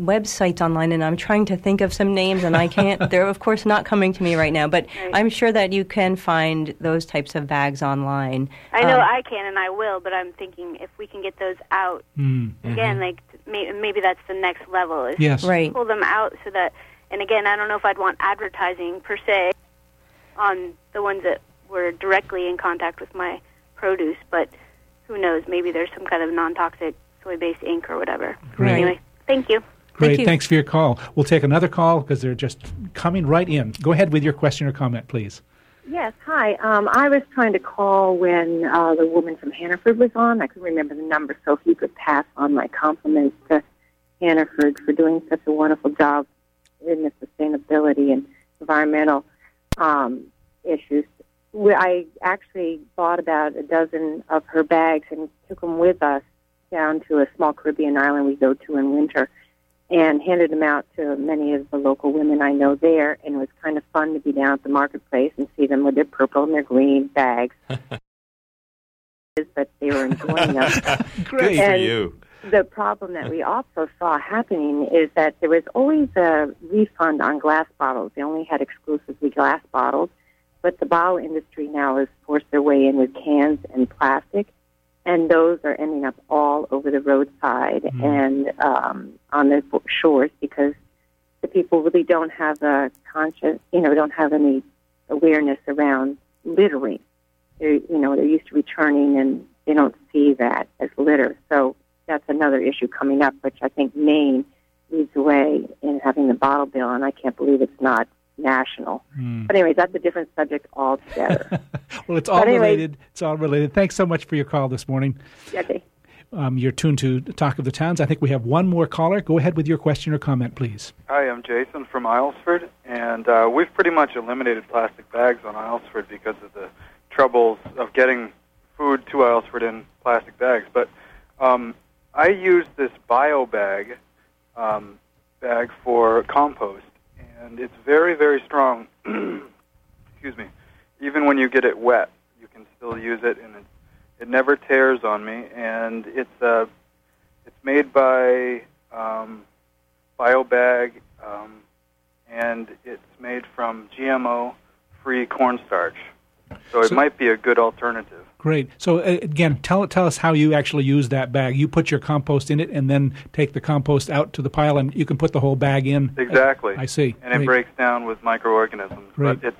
websites online and I'm trying to think of some names and I can't [LAUGHS] they're of course not coming to me right now but I'm sure that you can find those types of bags online. I know Um, I can and I will, but I'm thinking if we can get those out Mm. again, like may, maybe that's the next level. Is Yes. Right. Pull them out so that, and again, I don't know if I'd want advertising per se on the ones that were directly in contact with my produce, but who knows? Maybe there's some kind of non-toxic soy-based ink or whatever. Great. Anyway, thank you. Great. Thanks for your call. We'll take another call because they're just coming right in. Go ahead with your question or comment, please. Yes, hi. Um, I was trying to call when uh, the woman from Hannaford was on. I couldn't remember the number, so if you could pass on my compliments to Hannaford for doing such a wonderful job in the sustainability and environmental um, issues. I actually bought about a dozen of her bags and took them with us down to a small Caribbean island we go to in winter and handed them out to many of the local women I know there. And it was kind of fun to be down at the marketplace and see them with their purple and their green bags. [LAUGHS] but they were enjoying them. [LAUGHS] Good for you. The problem that we also saw happening is that there was always a refund on glass bottles. They only had exclusively glass bottles, but the bottle industry now has forced their way in with cans and plastic, and those are ending up all over the roadside and um, on the shores because the people really don't have a conscious, you know, don't have any awareness around littering. They're, you know, they're used to returning and they don't see that as litter. So that's another issue coming up, which I think Maine leads the way in having the bottle bill, and I can't believe it's not national. Hmm. But anyways, that's a different subject altogether. [LAUGHS] Well, it's all But anyway- related. It's all related. Thanks so much for your call this morning. okay. Um, you're tuned to Talk of the Towns. I think we have one more caller. Go ahead with your question or comment, please. Hi, I'm Jason from Islesford, and uh, we've pretty much eliminated plastic bags on Islesford because of the troubles of getting food to Islesford in plastic bags. But um, I use this bio bag um, bag for compost, and it's very, very strong. [CLEARS THROAT] Excuse me. Even when you get it wet, you can still use it, and it, it never tears on me. And it's uh, it's made by um, BioBag, um, and it's made from GMO-free cornstarch. So it So- might be a good alternative. Great. So uh, again, tell tell us how you actually use that bag. You put your compost in it, and then take the compost out to the pile, and you can put the whole bag in. Exactly. I see. And it breaks down with microorganisms. Great. But it's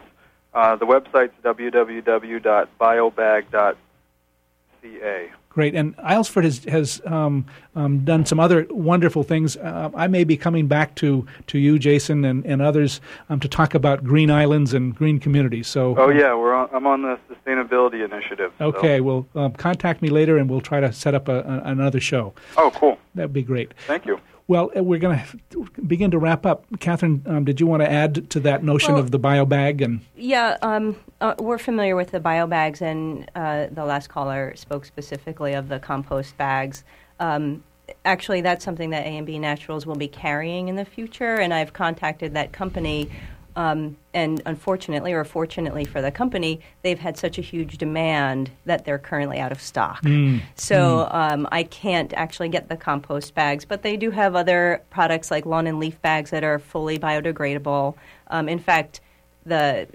uh, the website's www.biobag.ca. Great. And Islesford has has um, um, done some other wonderful things. Uh, I may be coming back to, to you, Jason, and, and others um, to talk about green islands and green communities. So Oh yeah, we're on, I'm on the sustainability initiative. so- Okay, well, um, contact me later, and we'll try to set up a, a, another show. Oh, cool. That'd be great. Thank you. Well, uh, we're going to begin to wrap up. Catherine, um, did you want to add to that notion Well- of the bio bag? And Yeah, um, uh, we're familiar with the bio bags, and uh, the last caller spoke specifically of the compost bags. Um, actually, that's something that A and B Naturals will be carrying in the future, and I've contacted that company. Um, and unfortunately, or fortunately for the company, they've had such a huge demand that they're currently out of stock. Mm. So Mm. um, I can't actually get the compost bags, but they do have other products like lawn and leaf bags that are fully biodegradable. Um, in fact, the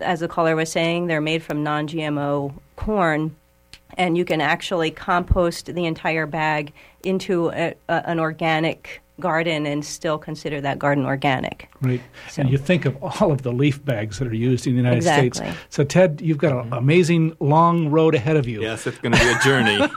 as the caller was saying, they're made from non-GMO corn, and you can actually compost the entire bag into a, a, an organic garden and still consider that garden organic. Great. So- And you think of all of the leaf bags that are used in the United Exactly. States. So, Ted, you've got an amazing long road ahead of you. Yes, it's going to be a journey.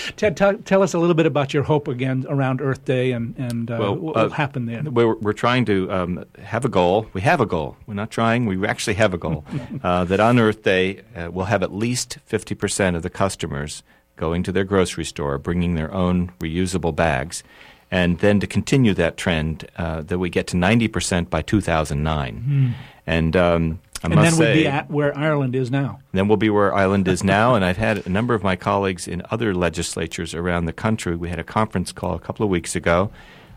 [LAUGHS] Ted, tell tell us a little bit about your hope again around Earth Day and, and uh, Well, what uh, will happen there. We're, we're trying to um, have a goal. We have a goal. We're not trying. We actually have a goal [LAUGHS] uh, that on Earth Day uh, we'll have at least fifty percent of the customers going to their grocery store, bringing their own reusable bags, and then to continue that trend uh, that we get to ninety percent by two thousand nine. Hmm. And um, I and then we'd say, be at where Ireland is now. then we'll be where Ireland is now. and I've had a number of my colleagues in other legislatures around the country. We had a conference call a couple of weeks ago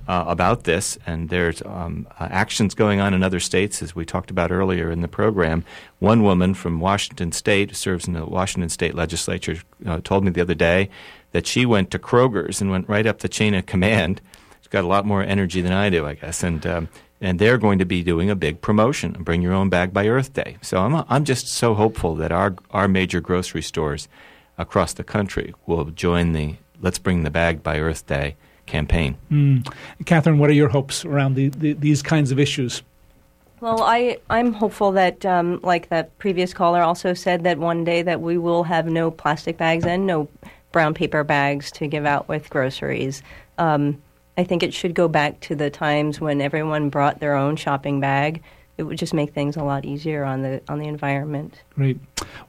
uh, about this, and there's um, uh, actions going on in other states, as we talked about earlier in the program. One woman from Washington State, serves in the Washington State legislature, uh, told me the other day that she went to Kroger's and went right up the chain of command. She's got a lot more energy than I do, I guess, and. Um, and they're going to be doing a big promotion, Bring Your Own Bag by Earth Day. So I'm, I'm just so hopeful that our, our major grocery stores across the country will join the Let's Bring the Bag by Earth Day campaign. Mm. Catherine, what are your hopes around the, the, these kinds of issues? Well, I, I'm hopeful that, um, like that previous caller also said, that one day that we will have no plastic bags and no brown paper bags to give out with groceries. Um, I think it should go back to the times when everyone brought their own shopping bag. It would just make things a lot easier on the on the environment. Great.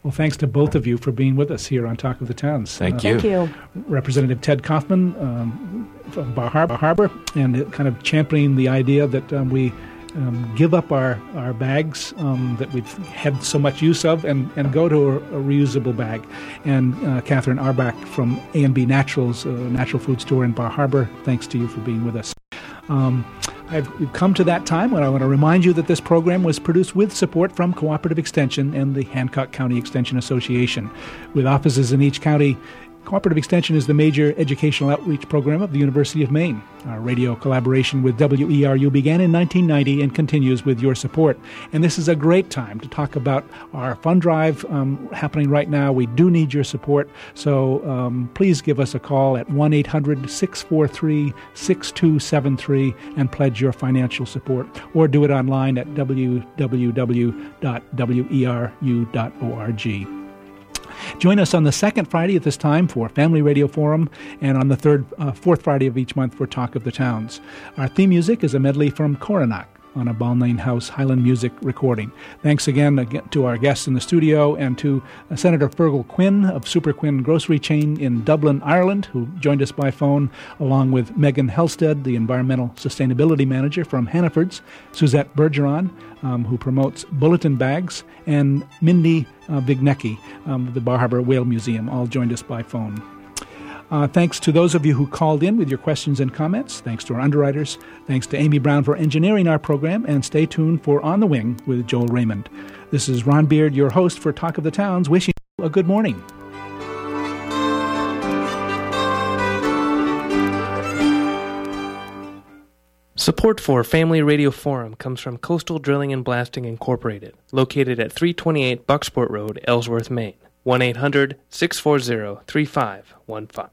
Well, thanks to both of you for being with us here on Talk of the Towns. Uh, Thank you. Thank you. Representative Ted Koffman um, from Bar Harbor, Harbor and uh, kind of championing the idea that um, we um, give up our, our bags um, that we've had so much use of and, and go to a, a reusable bag. And uh, Catherine Arbach from A&B Naturals, a natural food store in Bar Harbor, thanks to you for being with us. Um, I've come to that time when I want to remind you that this program was produced with support from Cooperative Extension and the Hancock County Extension Association. With offices in each county, Cooperative Extension is the major educational outreach program of the University of Maine. Our radio collaboration with WERU began in 1990 and continues with your support. And this is a great time to talk about our fund drive um, happening right now. We do need your support, so um, please give us a call at 1 800 643 6273 and pledge your financial support, or do it online at www.weru.org. Join us on the second Friday at this time for Family Radio Forum, and on the third, uh, fourth Friday of each month for Talk of the Towns. Our theme music is a medley from Coronac on a Balnain House Highland Music recording. Thanks again, to our guests in the studio and to uh, Senator Fergal Quinn of Super Quinn Grocery Chain in Dublin, Ireland, who joined us by phone, along with Megan Helsted, the Environmental Sustainability Manager from Hannaford's, Suzette Bergeron, um, who promotes bulletin bags, and Mindy uh, Vignecki, um, of the Bar Harbor Whale Museum, all joined us by phone. Uh, thanks to those of you who called in with your questions and comments. Thanks to our underwriters. Thanks to Amy Brown for engineering our program. And stay tuned for On the Wing with Joel Raymond. This is Ron Beard, your host for Talk of the Towns, wishing you a good morning. Support for Family Radio Forum comes from Coastal Drilling and Blasting Incorporated, located at 328 Bucksport Road, Ellsworth, Maine. 1 800 640 3515.